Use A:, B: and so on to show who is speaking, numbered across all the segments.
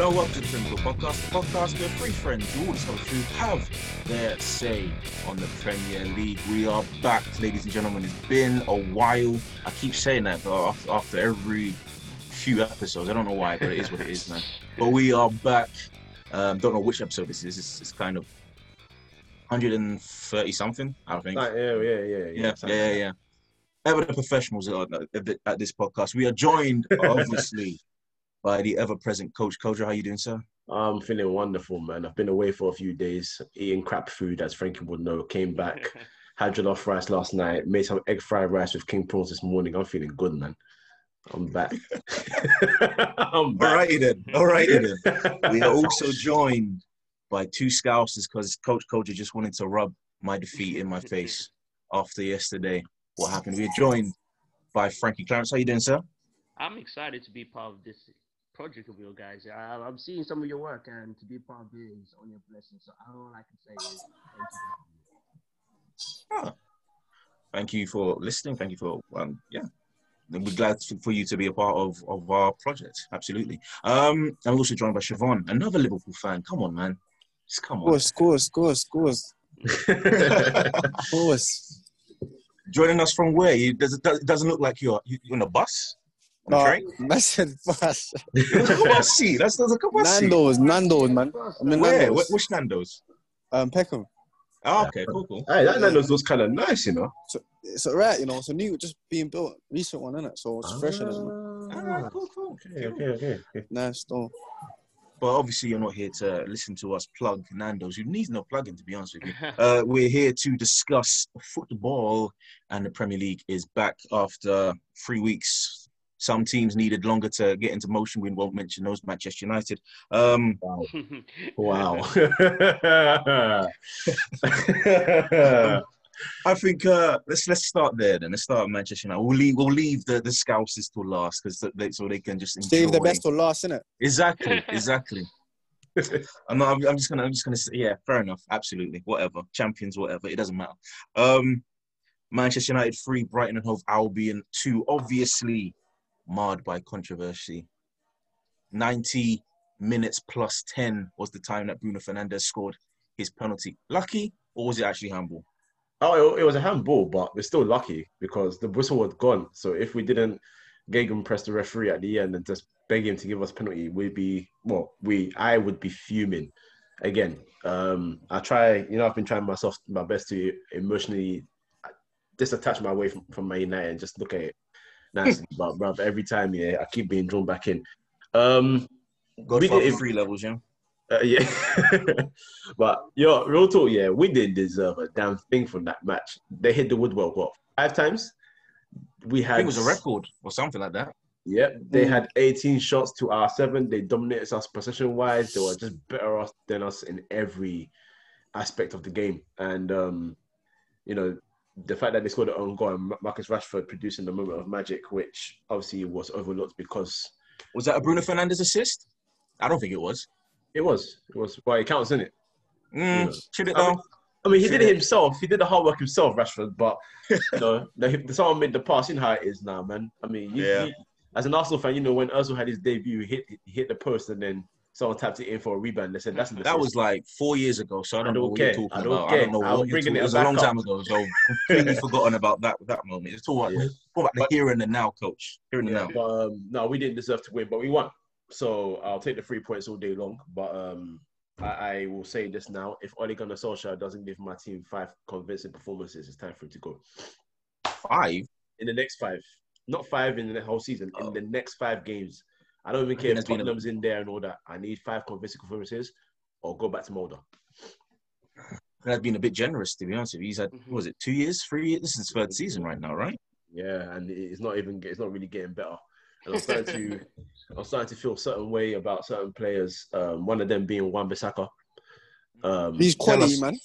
A: Hello, welcome to the Clinical Podcast, the podcast where three friends who all discover food have their say on the Premier League. We are back, ladies and gentlemen. It's been a while. I keep saying that, but after, every few episodes, I don't know why, but it is what it is, man. But we are back. Um, don't know which episode this is. It's, it's kind of 130 something, I think.
B: Like, yeah, yeah, yeah,
A: Yeah,
B: yeah.
A: yeah, yeah. Ever the professionals at this podcast. We are joined, obviously, by the ever-present Coach Kojo. How you doing, sir?
B: I'm feeling wonderful, man. I've been away for a few days, eating crap food, as Frankie would know. Came back, had jollof rice last night, made some egg fried rice with king prawns this morning. I'm feeling good, man. I'm back. I'm back.
A: Alrighty then. Alrighty then. We are also joined by two scousers because Coach Kojo just wanted to rub my defeat in my face after yesterday. What happened? We are joined by Frankie Clarence. How you doing, sir?
C: I'm excited to be part of this project of your guys. I, I'm seeing some of your work, and to be part of it is only a blessing. So all I can say is thank you.
A: Ah, thank you for listening. Thank you for um, yeah. And We're glad to- for you to be a part of, of our project. Absolutely. Um, I'm also joined by Siobhan, another Liverpool fan. Come on, man. Just come on.
D: course, course, course, course, course.
A: Joining us from where? It does- it doesn't look like you're, you're on a bus? On a
D: No,
A: train?
D: I said bus.
A: There's a bus. That's, there's a bus seat.
D: Nando's, Nando's, man. I mean,
A: Where?
D: Nando's.
A: Which Nando's?
D: Um, Peckham.
A: Oh, okay, cool, cool.
B: Hey, that Nando's was kind of nice, you know.
D: So, It's alright, you know. It's a new, just being built, recent one, innit? So it's fresh in it, man.
A: Ah, cool, cool.
B: Okay, okay, okay. okay.
D: Nice, though.
A: But obviously, you're not here to listen to us plug Nando's. You need no plugging, to be honest with you. Uh, we're here to discuss football, and the Premier League is back after three weeks. Some teams needed longer to get into motion. We won't mention those. Manchester United. Um,
B: Wow.
A: I think uh, let's let's start there. Then let's start with Manchester United. We'll leave we'll leave the the Scousers till last because they, so they can just enjoy.
D: Save the best for last, innit?
A: Exactly, exactly. I'm not. I'm, I'm just gonna. I'm just gonna say. Yeah, fair enough. Absolutely. Whatever. Champions. Whatever. It doesn't matter. Um, Manchester United three, Brighton and Hove Albion two. Obviously, marred by controversy. Ninety minutes plus ten was the time that Bruno Fernandes scored his penalty. Lucky, or was it actually handball?
B: Oh, it, it was a handball, but we're still lucky because the whistle was gone. So if we didn't Gagan press the referee at the end and just beg him to give us penalty, we'd be well, we I would be fuming. Again, um, I try, you know, I've been trying myself my best to emotionally disattach my way from, from my United and just look at it nicely. but bruv, every time, yeah, I keep being drawn back in. Um,
A: God,
B: We did-
A: three levels, yeah.
B: uh, yeah, but yo, real talk, yeah, we didn't deserve a damn thing from that match. They hit the woodwork what five times. We had
A: it was a record or something like that.
B: Yep, they
D: Mm.
B: had 18 shots to our seven. They dominated us possession wise. They were just better than us in every aspect of the game. And um, you know, the fact that they scored their own goal and Marcus Rashford producing the moment of magic, which obviously was overlooked because
A: Was that a Bruno Fernandes assist? I don't think it was.
B: it was it was well, it counts, isn't it?
A: Mm. Should it
B: I mean,
A: though?
B: I mean, he did it himself. He did the hard work himself, Rashford. But know, the, the someone made the pass. You know how it is now, man. I mean, you,
A: Yeah.
B: you- as an Arsenal fan, you know when Özil had his debut, he hit he hit the post and then someone tapped it in for a rebound. They said that's an
A: That was like four years ago, so I don't,
B: I
A: know
B: don't
A: what
B: care.
A: you're
B: I
A: talking
B: don't
A: about. I don't know
B: I'm
A: what you're talking
B: it
A: It was a long
B: back
A: time ago, so completely forgotten about that that moment. It's all about,
B: Yeah.
A: all about the
B: But-
A: here and the now, coach. Here and the now.
B: but um, no, we didn't deserve to win, but we won. So I'll take the three points all day long. But um, I, I will say this now: if Ole Gunnar Solskjaer doesn't give my team five convincing performances, it's time for him to go.
A: Five.
B: in the next five, not five in the whole season.
A: Oh.
B: In the next five games, I don't even care if
A: that's been a-
B: Tottenham's in there and all that. I need five convincing performances, or go back to Molde.
A: That's been a bit generous, to be honest with you. He's had,
C: Mhm.
A: what was it, two years, three years? This is his third season right now, right?
B: Yeah, and it's not even it's not really getting better. And I'm starting to I'm starting to feel a certain way about certain players. Um, one of them being Wan Bissaka. Um,
D: He's quality,
A: us.
D: man.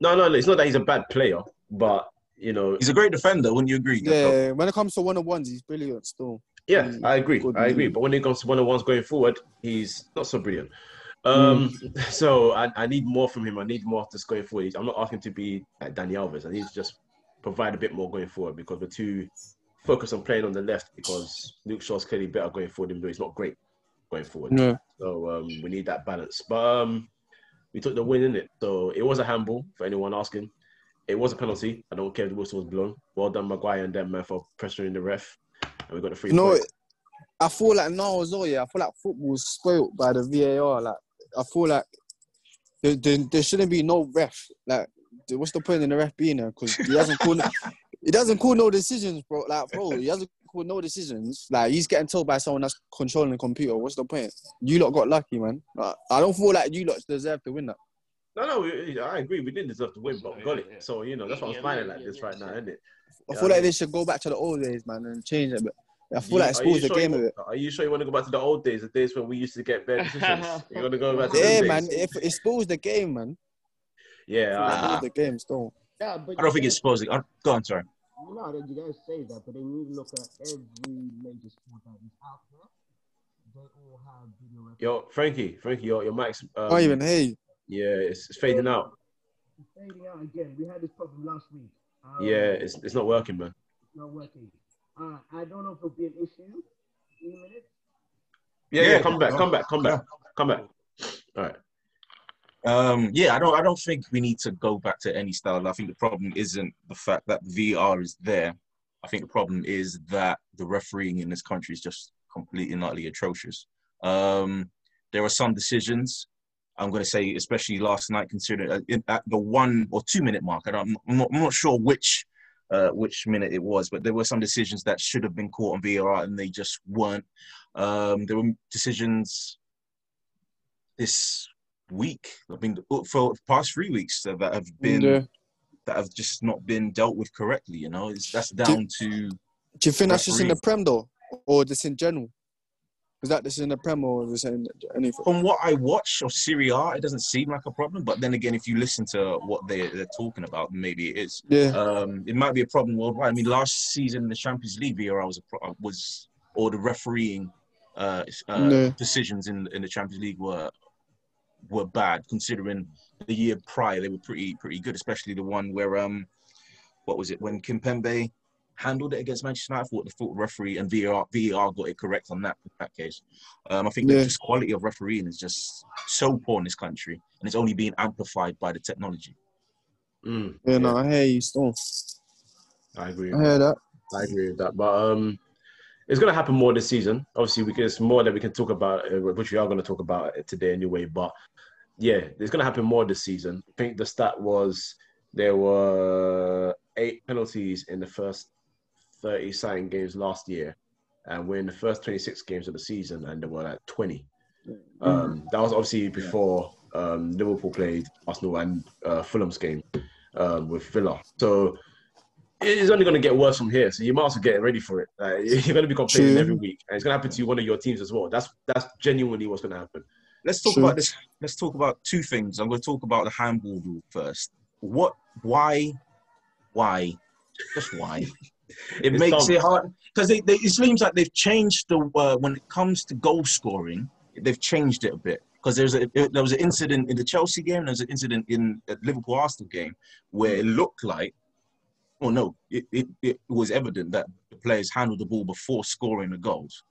B: no, no, no, it's not that he's a bad player, but you know,
A: He's a great defender, wouldn't you agree?
D: Yeah, when it comes to one on ones, he's brilliant still.
B: Yeah,
D: Mm,
B: I agree. I agree. But when it comes to one on ones going forward, he's not so brilliant. Um, so I, I need more from him. I need more just going forward. I'm not asking to be like Dani Alves. I need to just provide a bit more going forward because we're too focused on playing on the left because Luke Shaw's clearly better going forward, even though he's not great. going forward.
D: Yeah.
B: So um, we need that balance. But um, we took the win in it. So it was a handball for anyone asking. It was a penalty. I don't care if the whistle was blown. Well done, Maguire and them man for pressuring the ref, and we got the free.
D: You know,
B: point.
D: I feel like now as well, yeah, I feel like football's spoilt by the VAR. Like, I feel like there, there, there shouldn't be no ref. Like, what's the point in the ref being there? Because he hasn't called, he doesn't call no decisions, bro. Like, bro, he hasn't called no decisions. Like, he's getting told by someone that's controlling the computer. What's the point? You lot got lucky, man. Like, I don't feel like you lot deserve to win that.
B: No, no, I agree. We didn't deserve to win, but we got it.
C: Yeah, yeah.
B: So you know that's why I'm
C: Yeah,
B: smiling like this right now,
C: yeah.
B: isn't it?
D: I
B: Yeah,
D: feel like they should go back to the old days, man, and change it. But I feel
B: You-
D: like it
B: are
D: the
B: sure
D: game
B: you,
D: a bit.
B: Are you sure you want to go back to the old days, the days when we used to get better decisions? You're gonna go back to
D: Yeah,
B: those
D: man.
B: days?
D: If it spoils the game, man.
B: Yeah,
D: It
B: I-
D: spoils the game still.
C: Yeah, but
A: I don't think
C: you
A: it's supposed to. Go on, sorry.
C: You know that you guys say that, but then you look at every major sport that is out there. They all have video referees.
B: yo, Frankie, Frankie, your your mic's um,
D: I don't even hear
B: yeah, it's, it's fading out.
C: It's fading out again. We had this problem last week. Um,
B: Yeah, it's it's not working, man.
C: not working. Uh, I don't know if it'll be an issue in a minute.
B: Yeah,
A: Yeah.
B: yeah, come back, come back, come back, come back. All right.
A: Um, yeah, I don't. I don't think we need to go back to any style. I think the problem isn't the fact that VAR is there. I think the problem is that the refereeing in this country is just completely and utterly atrocious. Um, there are some decisions. I'm going to say, especially last night, considering uh, at the one or two minute mark. I am not, I'm not sure which uh, which minute it was, but there were some decisions that should have been caught on VAR and they just weren't. Um, there were decisions this week. I mean, for the past three weeks that have been
D: Yeah.
A: that have just not been dealt with correctly. You know, it's, that's down to
D: Do you think that's just in the Prem though, or just in general? Is that just in the Prem or just in anything?
A: from what I watch of Serie A, it doesn't seem like a problem. But then again, if you listen to what they they're talking about, maybe it is.
D: Yeah,
A: Um, it might be a problem worldwide. I mean, last season in the Champions League, VAR was a pro- was or the refereeing uh, uh,
D: No.
A: decisions in in the Champions League were were bad, considering the year prior they were pretty pretty good, especially the one where um, what was it when Kimpembe handled it against Manchester United? I thought the thought referee and VAR VAR got it correct on that that case. Um, I think
D: Yeah.
A: the just quality of refereeing is just so poor in this country, and it's only being amplified by the technology.
B: Mm,
D: yeah, no, I hear you still.
B: I agree.
D: I hear that.
B: I agree with that. But um, it's gonna happen more this season. Obviously, we can, it's more that we can talk about, uh, which we are gonna talk about it today anyway. But yeah, it's gonna happen more this season. I think the stat was there were eight penalties in the first thirty signing games last year, and we're in the first twenty-six games of the season, and there were like twenty. Um, that was obviously before um, Liverpool played Arsenal and uh, Fulham's game um, with Villa. So it's only going to get worse from here. So you might as well get ready for it. Like, you're going to be complaining
D: True.
B: every week, and it's going to happen to one of your teams as well. That's that's genuinely what's going to happen.
A: Let's talk
D: Sure.
A: about this. Let's talk about two things. I'm going to talk about the handball rule first. What? Why? Why? Just why? It
B: It's
A: makes it hard because they, they, it seems like they've changed the uh, when it comes to goal scoring. They've changed it a bit because there's a there was an incident in the Chelsea game. There was an incident in the Liverpool Arsenal game where it looked like, well, no, it, it, it was evident that the players handled the ball before scoring the goals,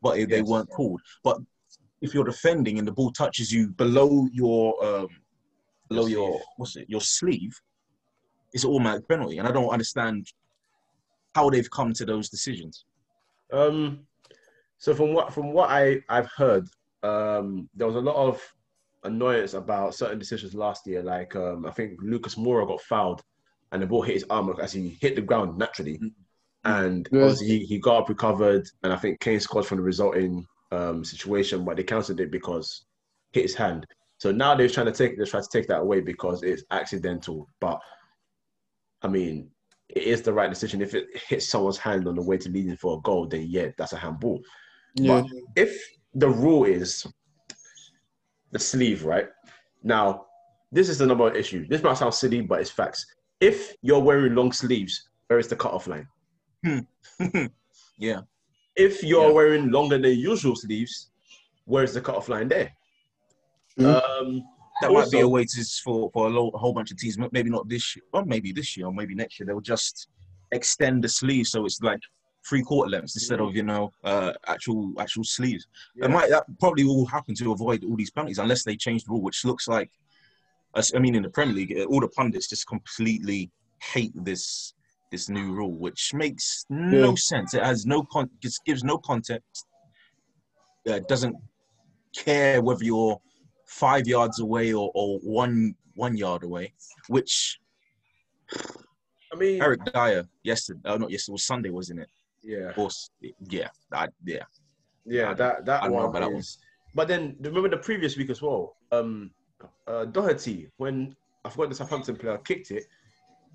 A: but they
B: Yes.
A: weren't called. But if you're defending and the ball touches you below your um, below
B: Your
A: what's it your sleeve, it's an automatic penalty, and I don't understand how they've come to those decisions.
B: Um, so from what from what I I've heard, um, there was a lot of annoyance about certain decisions last year. Like um, I think Lucas Moura got fouled, and the ball hit his arm as he hit the ground naturally,
A: Mhm.
B: and
D: Yeah.
B: obviously he, he got up recovered, and I think Kane scored from the resulting um, situation, but they counted it because hit his hand. So now they're trying to take they're trying to take that away because it's accidental. But I mean, it is the right decision. If it hits someone's hand on the way to leading for a goal, then yeah, that's a handball.
D: Yeah,
B: If the rule is the sleeve, right? Now, this is the number one issue. This might sound silly, but it's facts. If you're wearing long sleeves, where is the cutoff line?
A: yeah,
B: If you're
A: Yeah.
B: wearing longer than usual sleeves, where's the cutoff line there?
D: True.
B: Um,
A: that might be a way to for for a, lo- a whole bunch of teams. Maybe not this year, or maybe this year, or maybe next year. They'll just extend the sleeve so it's like three quarter lengths instead of you know uh, actual actual sleeves.
B: Yeah.
A: Might that probably will happen to avoid all these penalties unless they change the rule, which looks like. I mean, in the Premier League, all the pundits just completely hate this this new rule, which makes no
D: Yeah.
A: sense. It has no con. It gives no context. Uh, doesn't care whether you're five yards away or, or one one yard away, which
B: I mean,
A: Eric Dier yesterday, uh, not yesterday, it was Sunday, wasn't it?
B: yeah,
A: Of course, yeah, I, yeah.
B: yeah, that that
A: I know
B: one
A: that one.
B: is. But then remember the previous week as well. Um, uh, Doherty when I forgot the Southampton player kicked it,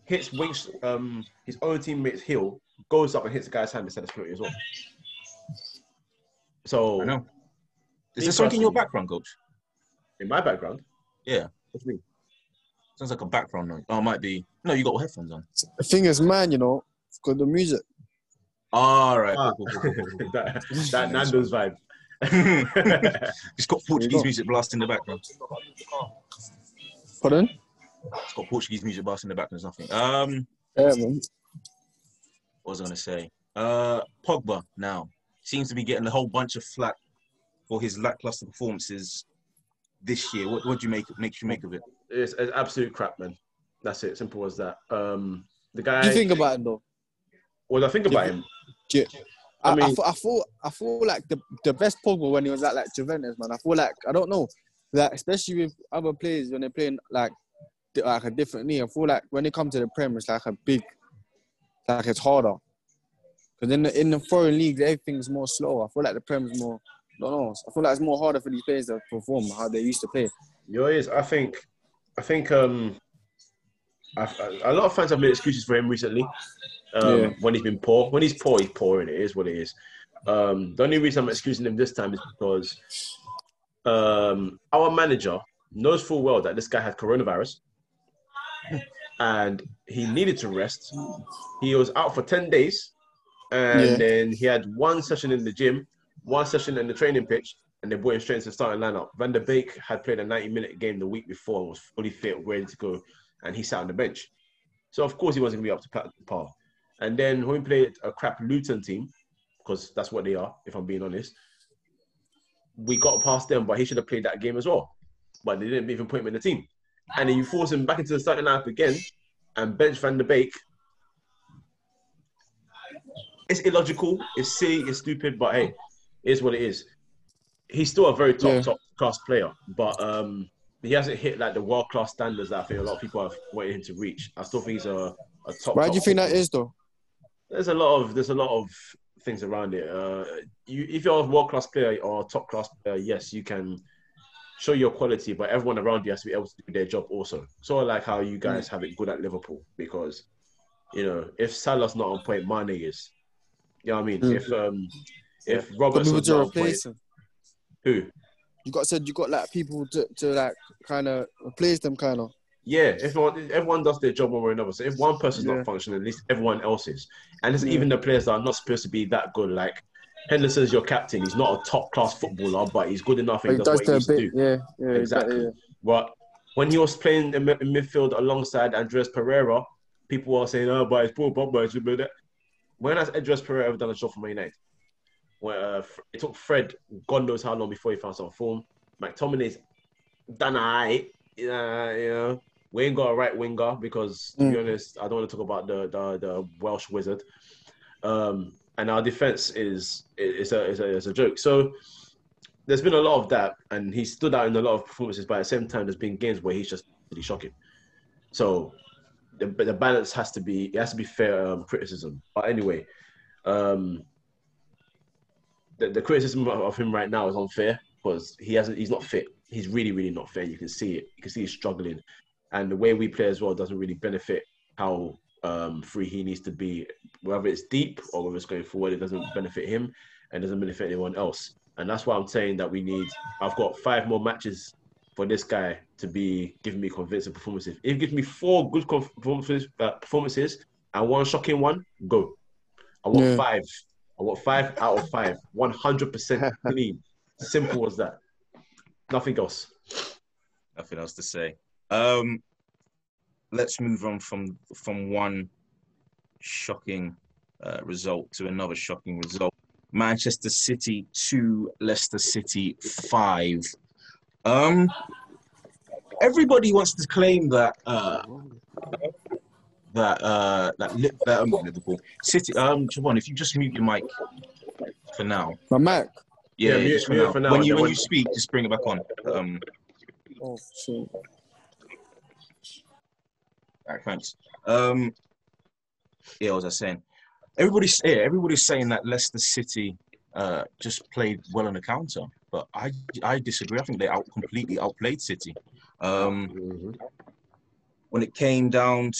B: hits Winks, um, his own teammate's heel, goes up and hits the guy's hand instead of penalty as well. So
A: I know. Is there something in your background, coach?
B: In my background,
A: Yeah.
B: what's me?
A: Sounds like a background noise. Oh, it might be. No, you got headphones on.
D: The thing is, man, you know, got the music.
A: All right.
B: Ah.
A: Cool, cool, cool, cool, cool.
B: that, that Nando's vibe.
A: it's got Portuguese
D: go.
A: music blasting in the background.
D: Pardon?
A: It's got Portuguese music blasting in the background. There's nothing. Um,
D: Yeah, man.
A: what was I gonna say? Uh, Pogba now seems to be getting a whole bunch of flack for his lackluster performances this year. What what do you make make you make of it?
B: It's, it's absolute crap, man. That's it. Simple as that. Um, the guy.
D: What do you think about it though?
B: What do I think about him?
D: I,
B: I
D: I,
B: mean-
D: thought, I thought I feel like the, the best Pogba when he was at like Juventus, man. I feel like I don't know, like especially with other players when they're playing like like a different league. I feel like when they come to the Prem, it's like a big, like it's harder. Because in the in the foreign leagues, everything's more slow. I feel like the Prem's more. I don't know. I feel like it's more harder for these players to perform how they used to play.
B: You know, it is. I think. I think. Um, I, a lot of fans have made excuses for him recently. Um,
D: Yeah.
B: When he's been poor, when he's poor, he's poor, and it is what it is. Um, the only reason I'm excusing him this time is because um, our manager knows full well that this guy had coronavirus, and he needed to rest. He was out for ten days, and
D: Yeah.
B: then he had one session in the gym, one session in the training pitch, and they brought him straight into the starting lineup. Van der Beek had played a 90 minute game the week before and was fully fit, ready to go, and he sat on the bench. So of course he wasn't going to be up to par. And then when we played a crap Luton team, because that's what they are, if I'm being honest, we got past them, but he should have played that game as well. But they didn't even put him in the team. And then you force him back into the starting lineup again and bench Van der Beek. It's illogical, it's silly, it's stupid, but hey, is what it is. He's still a very top,
D: Yeah.
B: top class player, but um, he hasn't hit like the world class standards that I think a lot of people have wanted him to reach. I still think he's a, a top.
D: Why
B: top
D: do you think that
B: footballer.
D: though?
B: There's a lot of there's a lot of things around it. Uh, you, if you're a world class player or top class player, yes, you can show your quality, but everyone around you has to be able to do their job also. Sort of like how you guys have it good at Liverpool, because you know if Salah's not on point, Mane is. You know what I mean?
D: Mm.
B: If um if
D: Got people
B: Robertson's
D: to
B: not on point,
D: replace him.
B: who?
D: You got said you got like people to, to like kind of replace them, kind of.
B: Yeah, everyone everyone does their job one way or another. So if one person's
D: Yeah.
B: not functioning, at least everyone else is. And it's
D: Yeah.
B: even the players that are not supposed to be that good. Like Henderson's your captain. He's not a top class footballer, but he's good enough and
D: He
B: he does
D: does
B: what he
D: the
B: needs to do.
D: yeah, yeah,
B: Exactly.
D: exactly.
B: But when he was playing in, mid- in midfield alongside Andreas Pereira, people were saying, "Oh, but it's poor Pogba." It's blah, blah." When has Andreas Pereira ever done a job for Man United? Where uh, it took Fred, God knows how long before he found some form. McTominay's done. Uh, you know, we ain't got a right winger because, to be
D: Mm.
B: honest, I don't want to talk about the the, the Welsh wizard. Um, and our defense is is a, is a is a joke. So there's been a lot of that, and he stood out in a lot of performances. But at the same time, there's been games where he's just really shocking. So the the balance has to be it has to be fair um, criticism. But anyway, um, the, the criticism of, of him right now is unfair because he hasn't he's not fit. He's really really not fit. You can see it. You can see he's struggling, and the way we play as well doesn't really benefit how um, free he needs to be. Whether it's deep or whether it's going forward, it doesn't benefit him and doesn't benefit anyone else. And that's why I'm saying that we need. I've got five more matches for this guy to be giving me convincing performances. If he gives me four good performances, uh, performances and one shocking one, go. I want
D: Yeah.
B: five. I want five out of five. One hundred percent clean. Simple as that. Nothing else.
A: Nothing else to say. Um, let's move on from from one shocking uh, result to another shocking result. Manchester City two, Leicester City five. Um, everybody wants to claim that uh, that uh, that, Li- that um, Liverpool City. Um, Siobhan, if you just mute your mic for now.
D: My Mac.
A: Yeah,
B: Yeah, mute-
A: just for
B: mute
A: now.
B: for now,
A: When you when
B: when-
A: you speak, just bring it back on. Um,
D: Oh shit.
A: all right, thanks. Um, yeah, what was I saying? Everybody's yeah, everybody's saying that Leicester City uh, just played well on the counter, but I I disagree. I think they out completely outplayed City. Um,
B: Mhm.
A: When it came down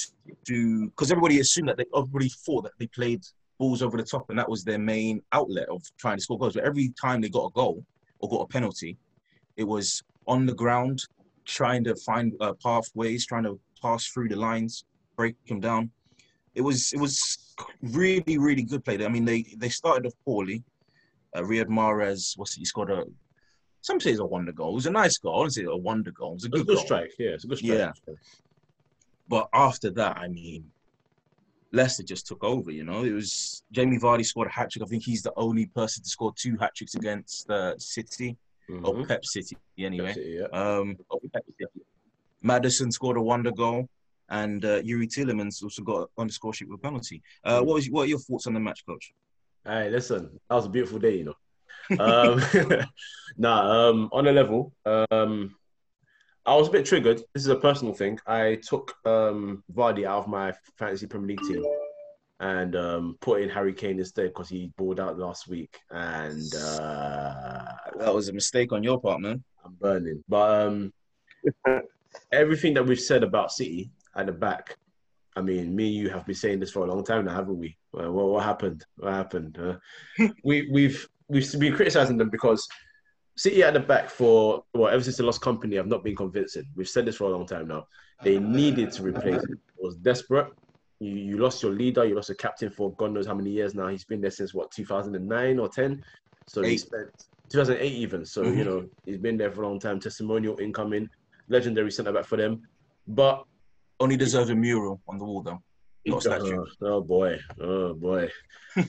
A: to because everybody assumed that they everybody thought that they played balls over the top and that was their main outlet of trying to score goals. But every time they got a goal or got a penalty, it was on the ground trying to find uh, pathways, trying to pass through the lines, break them down. It was it was really really good play. I mean they they started off poorly. Uh, Riyad Mahrez, what's he? He scored a some say it's a wonder goal. It was a nice goal. I say a wonder goal. It was a
B: It's a
A: good,
B: good
A: goal.
B: strike. Yeah, it's a good strike.
A: Yeah. But after that, I mean, Leicester just took over. You know, it was Jamie Vardy scored a hat trick. I think he's the only person to score two hat tricks against uh, City or
B: Mhm.
A: Pep City anyway.
B: That's it, yeah.
A: Um, or Pep City. Maddison scored a wonder goal, and uh, Youri Tielemans also got on the score sheet with a penalty. Uh, what was what are your thoughts on the match, coach?
B: Hey, listen, that was a beautiful day, you know. um, nah, um, on a level, um, I was a bit triggered. This is a personal thing. I took um, Vardy out of my fantasy Premier League team and um, put in Harry Kane instead because he balled out last week, and uh,
A: That was a mistake on your part, man.
B: I'm burning. But um, everything that we've said about City at the back, I mean, me and you have been saying this for a long time now, haven't we? Well, what, what happened? What happened? Uh, we, we've we've been criticizing them because City at the back for well ever since they lost Kompany I've not been convincing. We've said this for a long time now. They needed to replace it. It was desperate. You, you lost your leader, you lost your captain for God knows how many years now. He's been there since what 2009 or 10. So he spent 2008 even. So
A: Mhm.
B: you know he's been there for a long time. Testimonial incoming, legendary centre back for them. But
A: Only deserves a mural on the wall, though. Not a statue.
B: Oh, oh, boy, oh boy.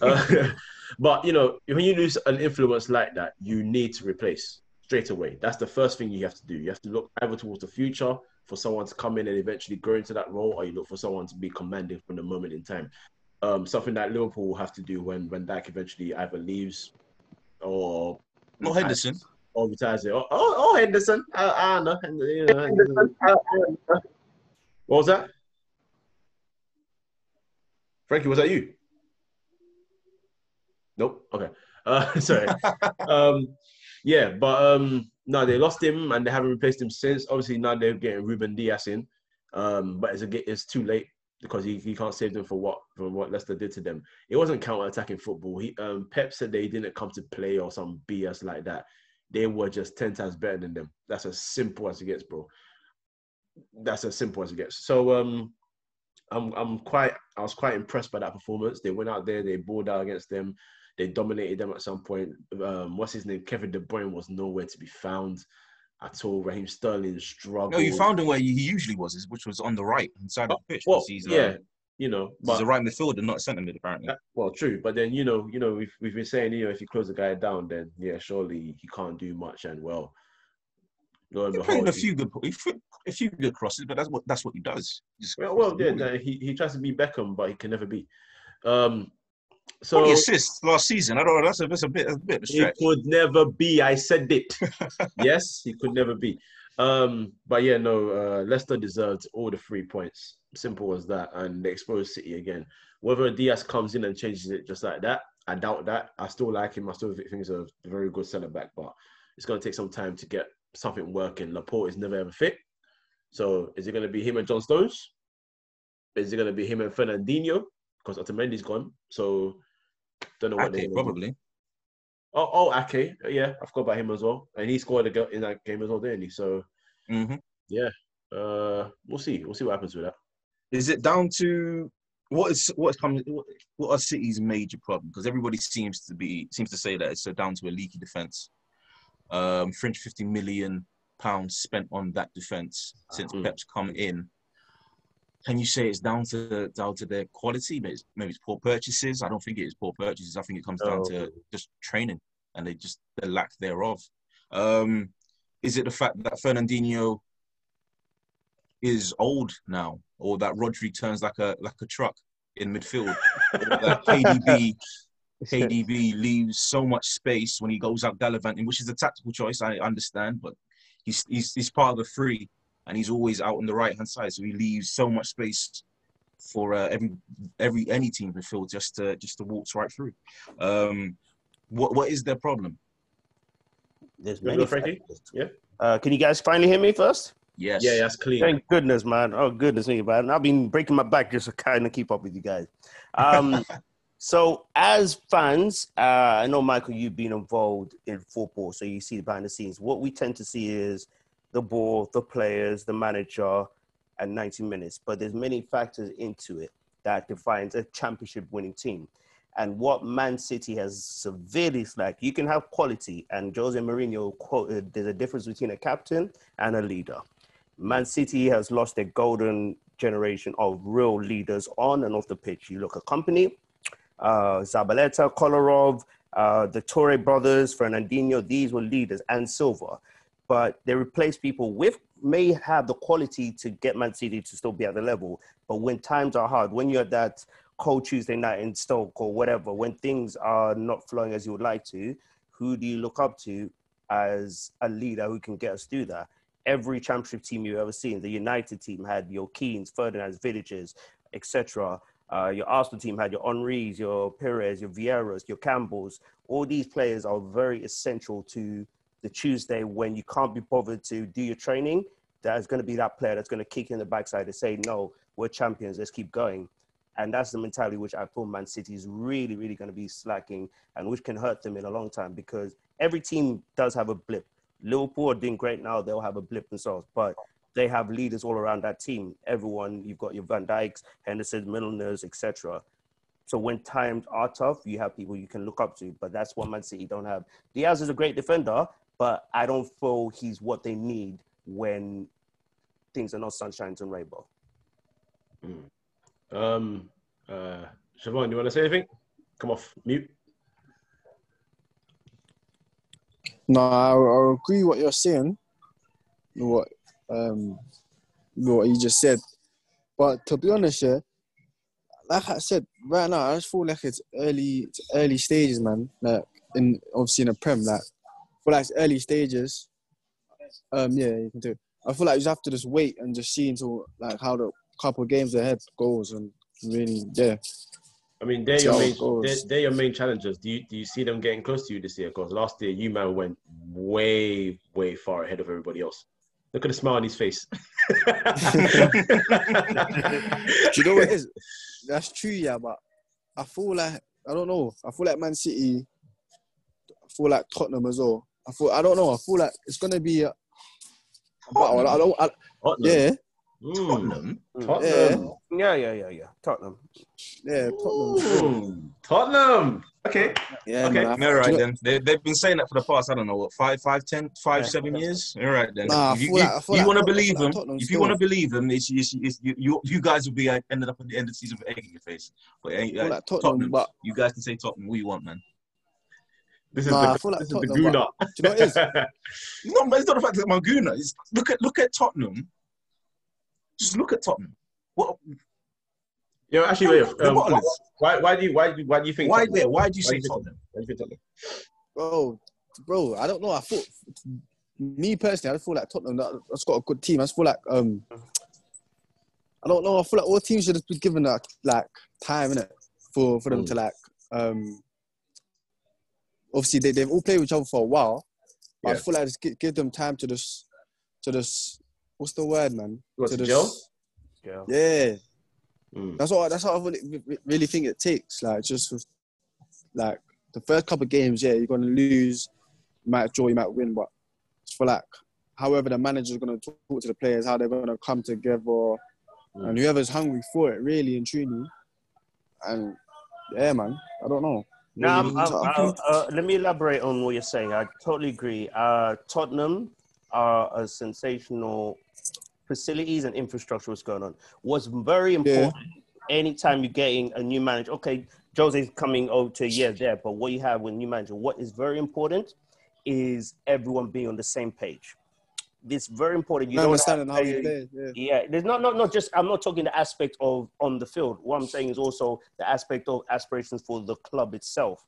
B: Uh, but you know, when you lose an influence like that, you need to replace straight away. That's the first thing you have to do. You have to look either towards the future for someone to come in and eventually grow into that role, or you look for someone to be commanding from the moment in time. Um, something that Liverpool will have to do when when Dak eventually either leaves or
A: Not Henderson.
B: or retires it. Oh, oh, oh Henderson. I, I don't know. Hen- you know, Henderson. What was that? Frankie, was that you? Nope. Okay. Uh, sorry. um, yeah, but um, no, they lost him and they haven't replaced him since. Obviously, now they're getting Ruben Dias in, um, but it's a, it's too late because he, he can't save them for what for what Leicester did to them. It wasn't counter attacking football. He um, Pep said they didn't come to play or some BS like that. They were just ten times better than them. That's as simple as it gets, bro. That's as simple as it gets. So um, I'm I'm quite I was quite impressed by that performance. They went out there, they balled out against them, they dominated them at some point. Um, what's his name? Kevin De Bruyne was nowhere to be found at all. Raheem Sterling struggled.
A: No, you found him where he usually was, which was on the right side of the pitch.
B: well,
A: he's,
B: yeah, you know,
A: he's a right midfielder, not a centre mid, apparently.
B: Uh, well, true, but then you know, you know, we've we've been saying, you know, if you close the guy down, then yeah, surely he can't do much. And well, lo and
A: He played a few good, a few good crosses, but that's what that's what he does. Just
B: well, well, yeah, no, he he tries to be Beckham, but he can never be. Um, so
A: Twenty assists last season. I don't know. That's a that's a bit a bit of a
B: he could never be. I said it. yes, he could never be. Um, but yeah, no, uh, Leicester deserved all the three points. Simple as that, and they exposed City again. Whether Dias comes in and changes it just like that, I doubt that. I still like him. I still think he's a very good centre back, but it's going to take some time to get something working. Laporte is never ever fit. So is it going to be him and John Stones? Is it going to be him and Fernandinho? Because Otamendi's gone. So don't know what they're do.
A: probably.
B: Oh, oh, Ake. Yeah, I forgot about him as well. And he scored a goal in that game as well, didn't he? So,
A: hmm
B: uh, we'll see. We'll see what happens with that.
A: Is it down to what is what is coming? What, what are City's major problem? Because everybody seems to be seems to say that it's down to a leaky defense. Um, 350 million pounds spent on that defense since
B: Mm.
A: Pep's come in. can you say it's down to down to their quality? Maybe it's, maybe it's poor purchases. I don't think it is poor purchases. I think it comes down to just training and they just the lack thereof. Um, is it the fact that Fernandinho is old now, or that Rodri turns like a like a truck in midfield? that KDB KDB leaves so much space when he goes out gallivanting, which is a tactical choice. I understand, but he's he's, he's part of the three, and he's always out on the right hand side, so he leaves so much space for uh, every every any team midfield just to just to waltz right through. Um, what what is their problem?
C: There's
B: You
C: many
B: Frankie? Yeah.
C: Uh, can you guys finally hear me first?
A: Yes.
B: Yeah, that's clean.
C: Thank goodness, man. Oh goodness me, man. I've been breaking my back just to kind of keep up with you guys. Um, so as fans, uh, I know Michael, you've been involved in football, so you see behind the scenes. What we tend to see is the ball, the players, the manager, and 90 minutes. But there's many factors into it that defines a championship winning team. And what Man City has severely slacked, you can have quality, and Jose Mourinho quoted, there's a difference between a captain and a leader. Man City has lost their golden generation of real leaders on and off the pitch. You look at Kompany, uh, Zabaleta, Kolarov, uh, the Touré brothers, Fernandinho, these were leaders, and Silva. But they replace people with, may have the quality to get Man City to still be at the level. But when times are hard, when you're at that cold Tuesday night in Stoke or whatever, when things are not flowing as you would like to, who do you look up to as a leader who can get us through that? Every championship team you've ever seen, the United team had your Keanes, Ferdinands, Vidićs, etc. Uh, your Arsenal team had your Henrys, your Pires, your Vieiras, your Campbells. All these players are very essential to the Tuesday when you can't be bothered to do your training. That is going to be that player that's going to kick in the backside and say, "No, we're champions. Let's keep going." And that's the mentality which I feel Man City is really, really going to be slacking, and which can hurt them in a long time because every team does have a blip. Liverpool are doing great now; they'll have a blip themselves, but they have leaders all around that team. Everyone, you've got your Van Dijks, Henderson, Milners, etc. So when times are tough, you have people you can look up to, but that's what Man City don't have. Dias is a great defender, but I don't feel he's what they need when things are not sunshine and rainbow.
B: Um, uh, Siobhan, you want to say anything? Come off mute.
D: No, I, I agree what you're saying. What um what you just said. But to be honest, yeah, like I said, right now I just feel like it's early it's early stages, man. Like in obviously in a prem, like for like it's early stages. Um yeah, you can do it. I feel like you just have to just wait and just see until like how the couple of games ahead goes and really yeah.
B: I mean, they're your main, they're, they're your main challengers. Do you do you see them getting close to you this year? Because last year you man went way way far ahead of everybody else. Look at the smile on his face.
D: Do you know what it is? That's true, yeah, but I feel like I don't know. I feel like Man City. I feel like Tottenham as well. I feel I don't know. I feel like it's gonna be. A, battle. I don't. I,
B: Tottenham.
D: yeah,
B: Mm.
A: Tottenham.
B: Tottenham.
C: Yeah, yeah, yeah, yeah. Tottenham.
D: yeah, Tottenham.
B: Ooh, Tottenham. Okay.
D: Yeah,
B: Okay,
D: man. I-
A: All
D: do you
A: right
D: know-
A: then. They, they've been saying that for the past, I don't know, what, five, five, ten, five,
C: Yeah.
A: seven years? All right then.
D: Nah,
A: if you,
D: feel like-
A: you want to believe them,
D: Tottenham
A: if you want to believe them, it's, it's, it's, you, you, you guys will be uh, ended up at the end of the season with egg in your face. But uh,
D: I feel
A: uh,
D: like Tottenham,
A: Tottenham,
D: but
A: you guys can say Tottenham, what you want, man.
B: This is
D: Nah, I
B: the
D: feel like
B: this is the Guna.
D: do you know what it is?
A: No, but it's not the fact that Maguna. It's, look at look at Tottenham. Just look at Tottenham. What?
B: Yo, actually, wait. Um, why, why, do you why do you, why do you think?
A: Why
B: Tottenham?
A: there? Why do you
B: Why
A: say
B: you
A: Tottenham?
B: Why do you think Tottenham?
D: bro, bro. I don't know. I thought me personally, I just feel like Tottenham that- that's got a good team. I just feel like um, I don't know. I feel like all teams should have been given that like time in it for for them
B: Mm.
D: to like um. Obviously, they they've all played with each other for a while, but I
B: Yeah.
D: feel like just give, give them time to just to just what's the word, man?
B: What,
D: to
B: to
D: just-
B: gel?
C: Yeah.
D: Yeah,
B: Mm.
D: that's what that's what I really, really think it takes. Like just with, like the first couple of games, yeah, you're gonna lose, you might draw, you might win, but it's for like however the manager's gonna talk to the players, how they're gonna come together, and whoever's hungry for it, really and truly. And yeah, man, I don't know.
C: No, I'm, I'm, uh, uh, let me elaborate on what you're saying. I totally agree. Uh, Tottenham are a sensational facilities and infrastructure was going on. was very important anytime you're getting a new manager, okay, Jose's coming over to a year there, but what you have with new manager, what is very important is everyone being on the same page. It's very important. You don't
D: understanding how he plays. Yeah.
C: yeah, there's not, not not just I'm not talking the aspect of on the field. What I'm saying is also the aspect of aspirations for the club itself.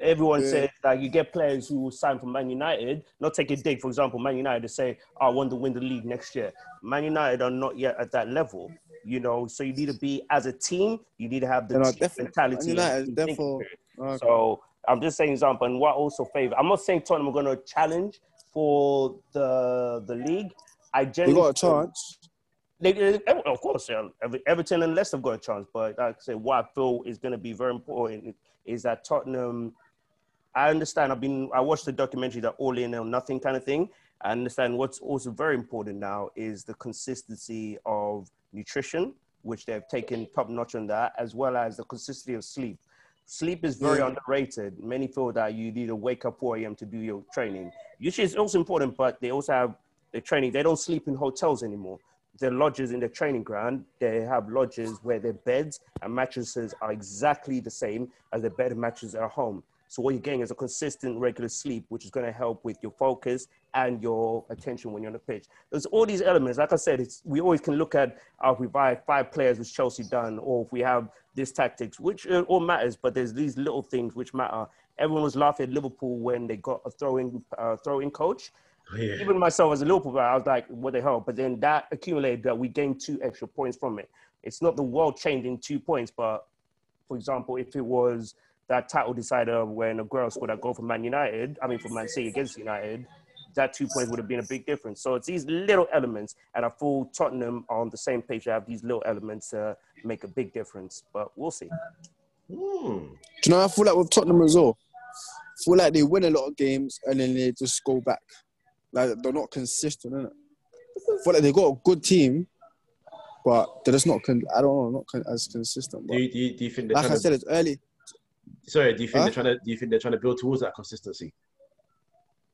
C: Everyone
D: Yeah.
C: says that you get players who will sign for Man United, not take a dig, for example, Man United to say, "Oh, I want to win the league next year. Man United are not yet at that level, you know. So you need to be as a team, you need to have the team mentality.
D: United, therefore- Okay.
C: So I'm just saying example, and what also favor. I'm not saying Tottenham are going to challenge for the the league. I genuinely
D: got a chance.
C: they, of course, Everton and Leicester have got a chance. But like I say, what I feel is going to be very important is that Tottenham. I understand. I've been. I watched the documentary, that all in or nothing kind of thing. I understand. What's also very important now is the consistency of nutrition, which they've taken top notch on that, as well as the consistency of sleep. Sleep is very
D: Yeah.
C: underrated. Many feel that you need to wake up 4 a.m. to do your training. Usually, it's also important, but they also have the training. They don't sleep in hotels anymore their lodges in the training ground, they have lodges where their beds and mattresses are exactly the same as the bed and mattresses at home. So what you're getting is a consistent, regular sleep, which is going to help with your focus and your attention when you're on the pitch. There's all these elements. Like I said, it's, we always can look at uh, if we buy five players, which Chelsea done, or if we have this tactics, which uh, all matters. But there's these little things which matter. Everyone was laughing at Liverpool when they got a throw-in uh, throw-in coach
B: Yeah.
C: even myself as a Liverpool fan, I was like, what the hell? But then that accumulated that we gained two extra points from it. It's not the world changing two points, but for example, if it was that title decider when Aguero scored that goal for Man United, I mean for Man City against United, that two points would have been a big difference. So it's these little elements, and I feel Tottenham are on the same page to have these little elements to make a big difference. But we'll see.
B: Hmm.
D: Do you know? I feel like with Tottenham as well. I feel like they win a lot of games and then they just go back. Like they're not consistent, innit? I feel like they got a good team, but they're just not. Con- I don't know, not con- as consistent.
B: Do you, do you, do you think
D: like I
B: trying
D: said,
B: to,
D: it's early.
B: Sorry? Do you think
D: Huh?
B: they're trying to? Do you think they're trying to build towards that consistency?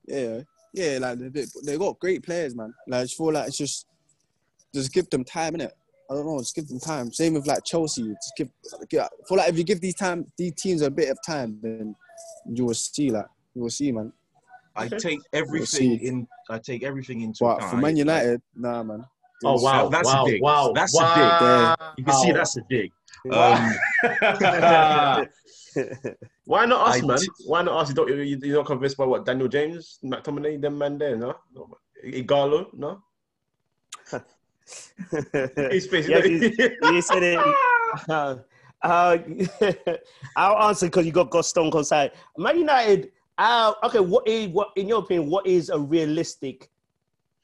D: Yeah, yeah. Like they, they got great players, man. Like I just feel like it's just just give them time, innit? I don't know, just give them time. Same with like Chelsea. Just give, give I feel like if you give these time these teams a bit of time, then you will see like you will see, man.
A: I take everything in. I take everything into
D: But
A: account.
D: for Man United, nah, man.
B: Oh wow!
A: That's a
B: wow!
A: dig.
B: Wow!
A: That's a
B: wow.
A: You can see that's a dig.
B: Wow.
A: Um,
B: Why not us,
A: I
B: man?
A: d-
B: Why not us? You don't, you, you're not convinced by what Daniel James, McTominay, them man there, no? Ighalo, no? He's.
C: Yeah, you, you said it. Uh, uh, I'll answer because you got got Stone Cold side. Man United. Uh, okay, what is what in your opinion? What is a realistic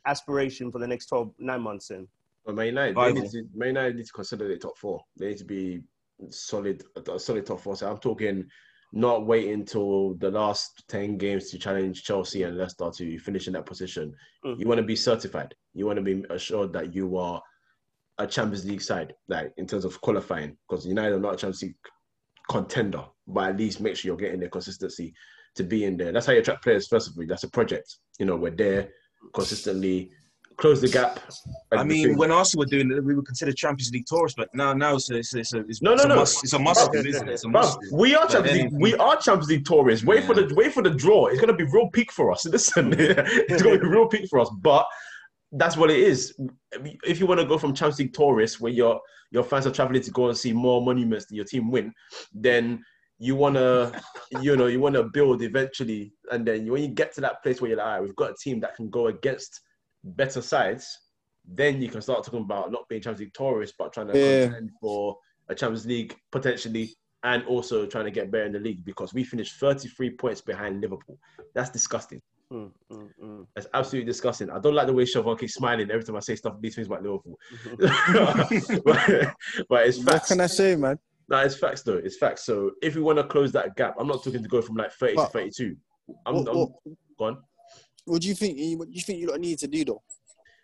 C: aspiration for the next 12, nine months? In
B: But Man United, they need to, Man United need to consolidate top four. They need to be solid, a solid top four. So I'm talking not waiting till the last 10 games to challenge Chelsea and Leicester to finish in that position.
C: Mhm.
B: You want to be certified. You want to be assured that you are a Champions League side, like in terms of qualifying, because United are not a Champions League contender, but at least make sure you're getting the consistency to be in there. That's how you attract players, first of all. That's a project. You know, we're there consistently, close the gap.
A: I mean, when Arsenal were doing it, we would consider Champions League tourists, but now, now it's a, it's it's it's,
B: No, no, no.
A: must. It's a must, isn't it? It's a
B: Bruv,
A: must.
B: we are
A: But
B: Champions League. We are Champions League tourists. Wait for the wait for the draw. It's gonna be real peak for us. Listen, mm. it's gonna be real peak for us. But that's what it is. If you want to go from Champions League tourists, where your your fans are traveling to go and see more monuments than your team win, then you wanna you know you wanna build eventually, and then when you get to that place where you're like, all right, we've got a team that can go against better sides. Then you can start talking about not being Champions League tourists, but trying to
D: Yeah.
B: contend for a Champions League potentially, and also trying to get better in the league because we finished 33 points behind Liverpool. That's disgusting.
C: Mm, mm, mm.
B: That's absolutely disgusting. I don't like the way Siobhan keeps smiling every time I say stuff these things about Liverpool. but, but it's
D: What
B: facts.
D: can I say, man?
B: No, it's facts though. It's facts. So if we want to close that gap, I'm not talking to go from like 30
D: But-
B: to 32. I'm,
D: What,
B: I'm
D: what,
B: gone.
D: What do you think? What do you think you lot need to do though?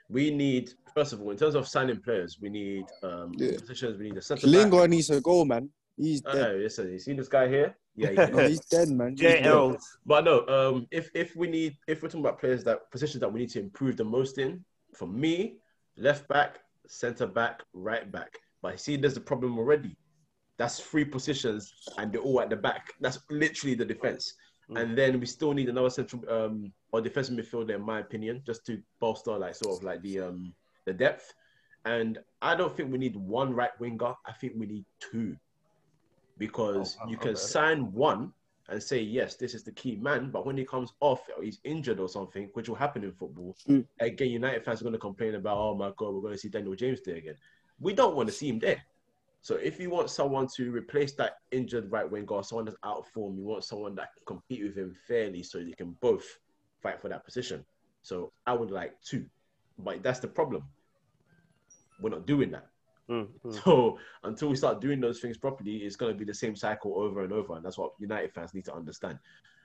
B: We need, first of all, in terms of signing players, we need um,
D: Yeah.
B: positions. We need a centre back.
D: Lingard needs to go, man. He's
B: Uh,
D: dead.
B: listen, you see this guy here? Yeah, he's
D: No, he's dead, man. He's dead.
C: JL.
B: But no, um, if if we need if we're talking about players that positions that we need to improve the most in, for me, left back, centre back, right back. But I see, there's a problem already. That's three positions, and they're all at the back. That's literally the defense.
C: Mm.
B: And then we still need another central um, or defensive midfielder, in my opinion, just to bolster like sort of like the um the depth. And I don't think we need one right winger. I think we need two, because
C: Oh,
B: you can
C: okay.
B: sign one and say yes, this is the key man. But when he comes off or he's injured or something, which will happen in football,
D: Mm.
B: again, United fans are going to complain about, oh my god, we're going to see Daniel James there again. We don't want to see him there. So if you want someone to replace that injured right wing or someone that's out of form, you want someone that can compete with him fairly, so you can both fight for that position. So I would like two, but that's the problem. We're not doing that.
C: Mm, mm.
B: So until we start doing those things properly, it's going to be the same cycle over and over, and that's what United fans need to understand.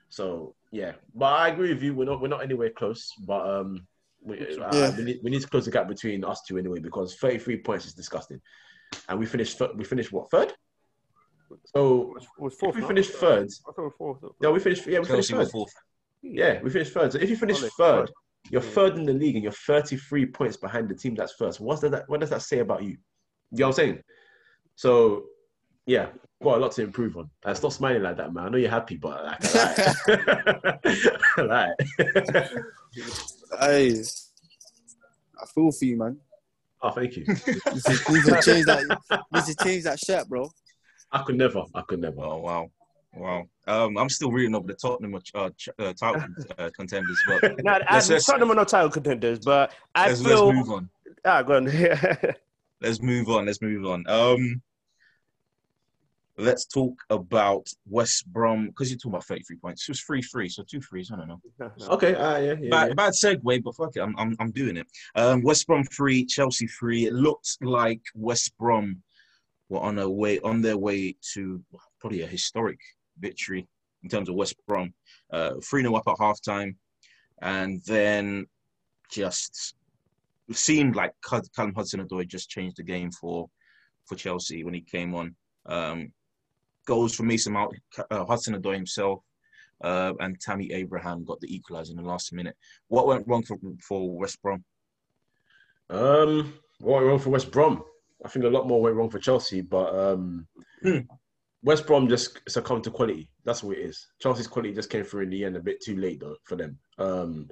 B: So yeah, but I agree with you. We're not we're not anywhere close, but um, we, uh, we, need, we need to close the gap between us two anyway because 33 points is disgusting, and we finished thir- we finished what third? So
C: Was- was
B: if
C: fourth,
B: we
C: no?
B: finished third,
C: I thought it was fourth.
B: no, we finished yeah we finished
A: Chelsea were
B: third.
A: fourth.
B: Yeah, we finished third. So if you finish
C: Solid.
B: third, you're
C: Mm.
B: third in the league and you're 33 points behind the team that's first. What's that? What does that say about you? You know what I'm saying? So, yeah, got a lot to improve on. Uh, stop smiling like that, man. I know you're happy, but like, I lie.
D: Hey, I feel for you, man.
B: Oh, thank you.
D: You need to change that. You need to change that shirt, bro.
B: I could never. I could never.
A: Oh wow, wow. Um, I'm still reading over the Tottenham uh, ch- uh, title uh, contenders, but
C: No, I,
A: Let's- let's-
C: Tottenham are not title contenders, but I
A: let's,
C: feel.
A: let's move on.
C: Ah, go on.
A: Let's move on. Let's move on. Um, let's talk about West Brom because you're talking about 33 points. It was three three, so two threes. I don't know.
B: Okay. Uh, yeah. yeah,
A: Bad,
B: yeah.
A: bad segue, but fuck it, I'm, I'm, I'm doing it. Um, West Brom three, Chelsea three. It looked like West Brom were on a way on their way to probably a historic victory in terms of West Brom. Uh, three 0 up at halftime, and then just seemed like Cal- Callum Hudson-Odoi just changed the game for for Chelsea when he came on. Um, goals for Mason Mount, uh, Hudson-Odoi himself, uh, and Tammy Abraham got the equaliser in the last minute. What went wrong for, for West Brom?
B: Um, what went wrong for West Brom? I think a lot more went wrong for Chelsea, but um,
A: Hmm.
B: West Brom just succumbed to quality. That's what it is. Chelsea's quality just came through in the end a bit too late though for them. Um,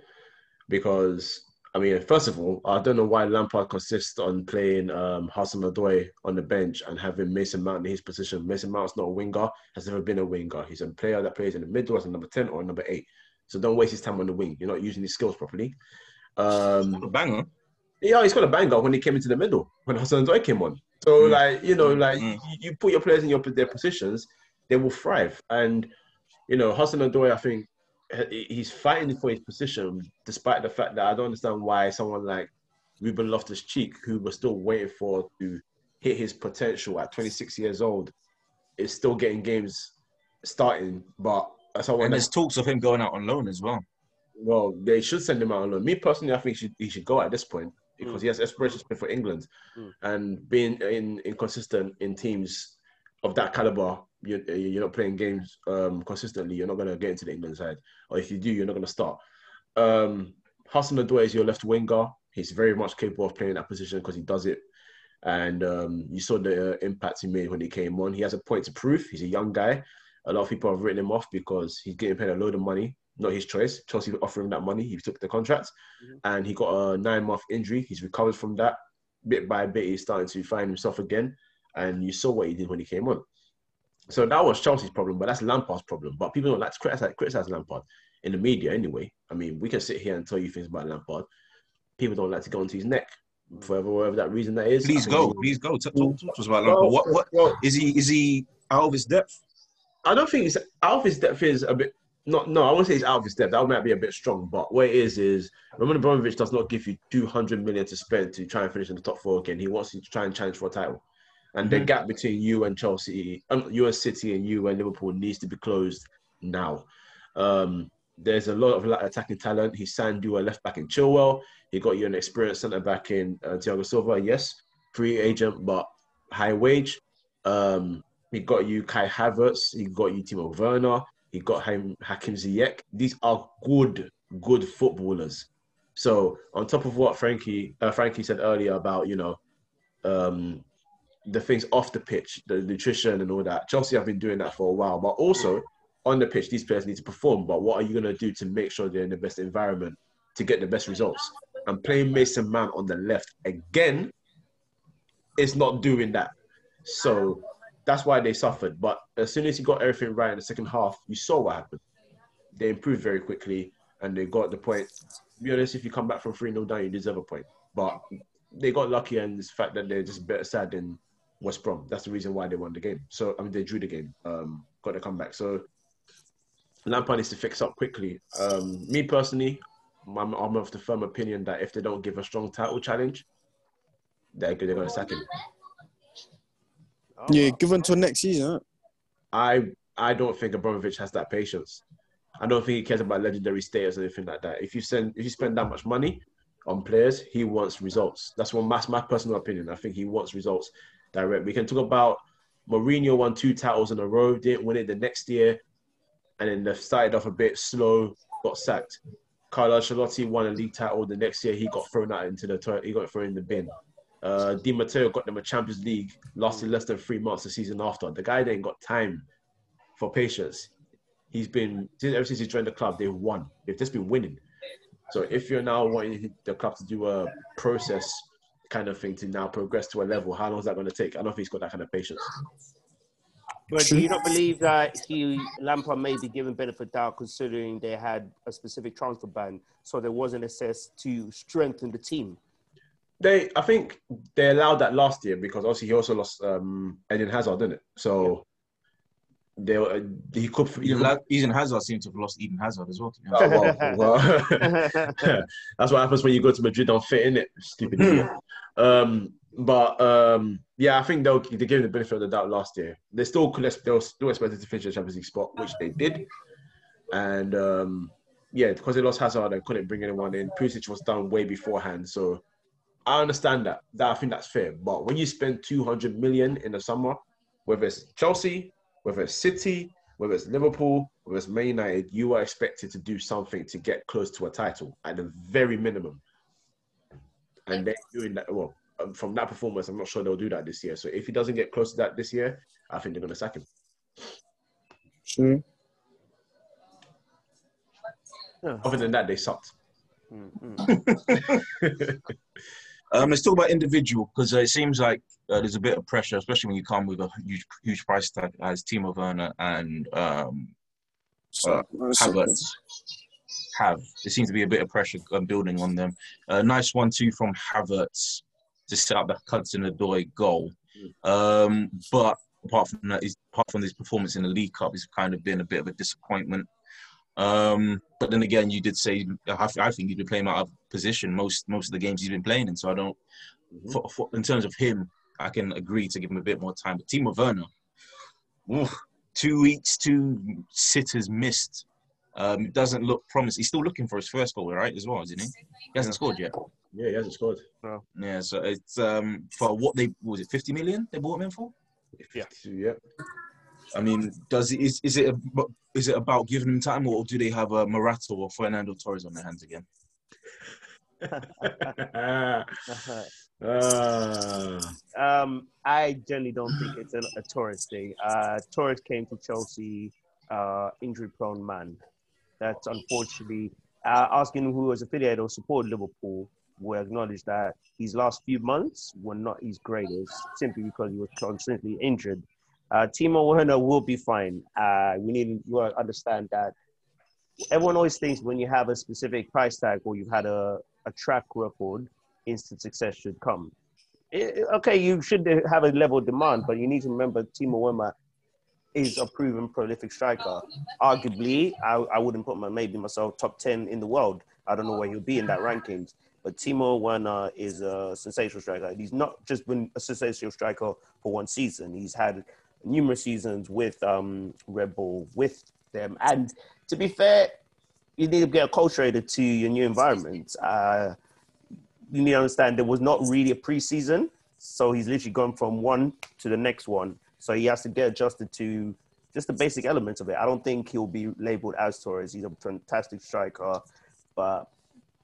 B: because I mean, first of all, I don't know why Lampard consists on playing um, Hudson-Odoi on the bench and having Mason Mount in his position. Mason Mount's not a winger, has never been a winger. He's a player that plays in the middle as a number 10 or a number 8. So don't waste his time on the wing. You're not using his skills properly. Um,
A: Banger.
B: yeah, he's got a banger when he came into the middle when Hudson-Odoi came on. So
A: Mm.
B: like you know, like
A: Mm.
B: you, you put your players in your their positions, they will thrive. And you know, Hudson-Odoi, I think he's fighting for his position, despite the fact that I don't understand why someone like Ruben Loftus Cheek, who we're still waiting for to hit his potential at 26 years old, is still getting games starting. But someone
A: And
B: that's
A: there's talks of him going out on loan as well.
B: well, they should send him out on loan. Me personally, I think he should, he should go at this point because he has aspirations for England,
C: Mm.
B: and being in inconsistent in teams of that caliber, you, you're not playing games um, consistently. You're not going to get into the England side, or if you do, you're not going to start. Um, Hudson-Odoi is your left winger. He's very much capable of playing that position because he does it. And um, you saw the uh, impact he made when he came on. He has a point to prove. He's a young guy. A lot of people have written him off because he's getting paid a load of money not his choice. Chelsea offering him that money. He took the contract,
C: Mhm.
B: and he got a nine-month injury. He's recovered from that bit by bit. He's starting to find himself again, and you saw what he did when he came on. So that was Chelsea's problem, but that's Lampard's problem. But people don't like to criticize, criticize Lampard in the media anyway. I mean, we can sit here and tell you things about Lampard. People don't like to go onto his neck for whatever, that reason that is.
A: Please go, please go. Talk, talk, talk to us about Lampard. What, what is he? Is he out of his depth?
B: I don't think he's out of his depth is a bit not no, I won't say he's out of his depth. That might be a bit strong, but what it is is Roman Abramovich does not give you two hundred million to spend to try and finish in the top four again. He wants you to try and challenge for a title. And the
A: Mhm.
B: gap between you and Chelsea, um, you and City and you and Liverpool needs to be closed now. Um, there's a lot of attacking talent. He signed you a left back in Chilwell. He got you an experienced centre back in uh, Thiago Silva. Yes, free agent, but high wage. Um, he got you Kai Havertz. He got you Timo Werner. He got him Hakim Ziyech. These are good, good footballers. So on top of what Frankie uh, Frankie said earlier about you know um, the things off the pitch, the nutrition and all that, Chelsea have been doing that for a while. But also on the pitch, these players need to perform. But what are you going to do to make sure they're in the best environment to get the best results? And playing Mason Mount on the left again is not doing that. So that's why they suffered. But as soon as he got everything right in the second half, you saw what happened. They improved very quickly and they got the point. To be honest, if you come back from 3 0 down, you deserve a point. But they got lucky and the fact that they're just better sad than West Brom. That's the reason why they won the game. So, I mean, they drew the game, um, got the comeback. So, Lampard needs to fix up quickly. Um, me personally, I'm, I'm of the firm opinion that if they don't give a strong title challenge, they're, they're going to sack him.
D: Yeah, give until next season.
B: I I don't think Abramovich has that patience. I don't think he cares about legendary status or anything like that. If you send if you spend that much money on players, he wants results. That's one that's my personal opinion. I think he wants results direct. We can talk about Mourinho won two titles in a row, didn't win it the next year, and then they started off a bit slow, got sacked. Carlo Ancelotti won a league title. The next year, he got thrown out into the toilet. He got thrown in the bin. Uh, Di Matteo got them a Champions League, lasted less than three months the season after. The guy ain't got time for patience. He's been since ever since he joined the club, they've won. They've just been winning. So if you're now wanting the club to do a process kind of thing to now progress to a level, how long is that going to take? I don't think he's got that kind of patience.
C: But do you not believe that he Lampard may be given benefit of doubt considering they had a specific transfer ban, so there wasn't access to strengthen the team?
B: They, I think they allowed that last year because obviously he also lost um, Eden Hazard, didn't it? So they uh, he could. He
A: Eden, Eden Hazard seems to have lost Eden Hazard as well. To be
B: Oh, well, well. That's what happens when you go to Madrid on fit, in it? Stupid um, but um, yeah, I think they'll they gave the benefit of the doubt last year. They still could they were still expected to finish the Champions League spot, which they did. And um, yeah, because they lost Hazard and couldn't bring anyone in, Pulisic was done way beforehand. So I understand that. That I think that's fair. But when you spend 200 million in the summer, whether it's Chelsea, whether it's City, whether it's Liverpool, whether it's Man United, you are expected to do something to get close to a title at the very minimum. And they're doing that. Well, um, from that performance, I'm not sure they'll do that this year. So if he doesn't get close to that this year, I think they're going to sack him.
D: True.
B: Other than that, they sucked.
C: Mm, mm.
A: Um, let's talk about individual because uh, it seems like uh, there's a bit of pressure, especially when you come with a huge, huge price tag as Timo Werner and um,
D: So,
A: Havertz have. There seems to be a bit of pressure um, building on them. Uh, nice one too from Havertz to set up the Hudson Odoi goal. Um, but apart from that, he's, apart from his performance in the League Cup, it's kind of been a bit of a disappointment. Um, but then again, you did say I, I think he's been playing out of position most most of the games he's been playing in. So I don't, for, for, in terms of him, I can agree to give him a bit more time. But Timo Werner, oof, two weeks, two sitters missed. Um, doesn't look promising. He's still looking for his first goal, right? As well, isn't he? He hasn't scored yet.
B: Yeah, he hasn't scored.
A: Yeah, so it's um for what they what was it fifty million they bought him in for?
C: Yeah.
B: Yeah.
A: I mean, does is is it is it about giving him time, or do they have a Morata or Fernando Torres on their hands again?
B: Ah.
C: Um, I generally don't think it's a, a Torres thing. Uh, Torres came to Chelsea, uh, injury-prone man. That's unfortunately uh, asking who was affiliated or supported Liverpool will acknowledge that his last few months were not his greatest, simply because he was constantly injured. Uh, Timo Werner will be fine. Uh, we need to understand that everyone always thinks when you have a specific price tag or you've had a, a track record, instant success should come. It- okay, you should have a level of demand, but you need to remember Timo Werner is a proven prolific striker. Arguably, I, I wouldn't put my maybe myself top ten in the world. I don't know where he'll be in that rankings. But Timo Werner is a sensational striker. He's not just been a sensational striker for one season. He's had numerous seasons with um, Red Bull, with them. And to be fair, you need to get acculturated to your new environment. Uh, you need to understand there was not really a preseason, so he's literally gone from one to the next one. So he has to get adjusted to just the basic elements of it. I don't think he'll be labeled as Torres. He's a fantastic striker, but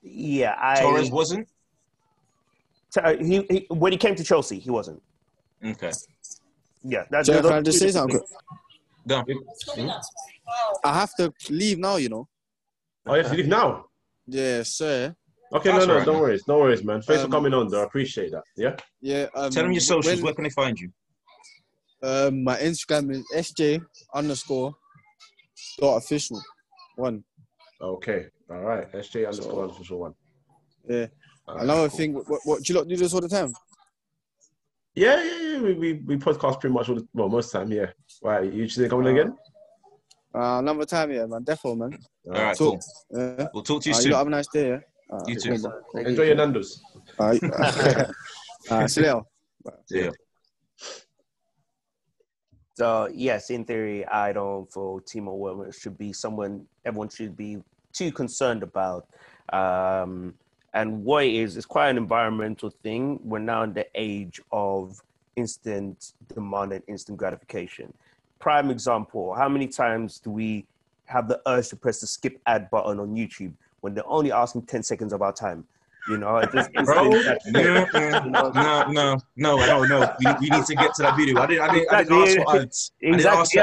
C: Yeah, I.
A: Torres wasn't.
C: he, he when he came to Chelsea, he wasn't.
A: Okay.
C: Yeah, that,
D: Jack,
C: those
D: can I just
C: two
D: say something?
A: Go.
D: I have to leave now, you know.
B: Oh, you have to leave now.
D: Yeah, sir.
B: Okay,
A: That's
B: no, no,
A: alright,
B: don't
A: man.
B: worry, no worries, man. Thanks
D: Um,
B: for coming on, though. I appreciate that. Yeah.
D: Yeah. Um,
A: Tell them your socials.
D: when-
A: Where can they find you?
D: Um, my Instagram is sj underscore dot official one.
B: Okay. All right. SJ underscore official one.
D: Yeah.
B: All right,
D: Another
B: cool.
D: thing, what, what do you lot do this all the time?
B: Yeah, yeah, yeah. We, we, we podcast pretty much all the, well, most of the time, yeah. Why, you just coming again?
D: Uh, another time, yeah, man. Defo, man.
B: All
A: All right,
D: So-
A: cool.
D: Yeah.
A: We'll talk to you
D: Uh,
A: soon.
D: lot have a nice day, yeah. Uh,
A: You too.
D: cool, man.
B: Enjoy your Nando's.
D: Uh, uh, see you later.
A: Yeah.
C: So yes, in theory, I don't feel Timo Werner should be someone everyone should be too concerned about. Um, and what it is, it's quite an environmental thing. We're now in the age of instant demand and instant gratification. Prime example: How many times do we have the urge to press the skip ad button on YouTube when they're only asking ten seconds of our time? You know, it just
A: Bro, no, no, no, no, no, no. We, we need to get to that video. I didn't, I didn't, I didn't ask for ads. I didn't ask for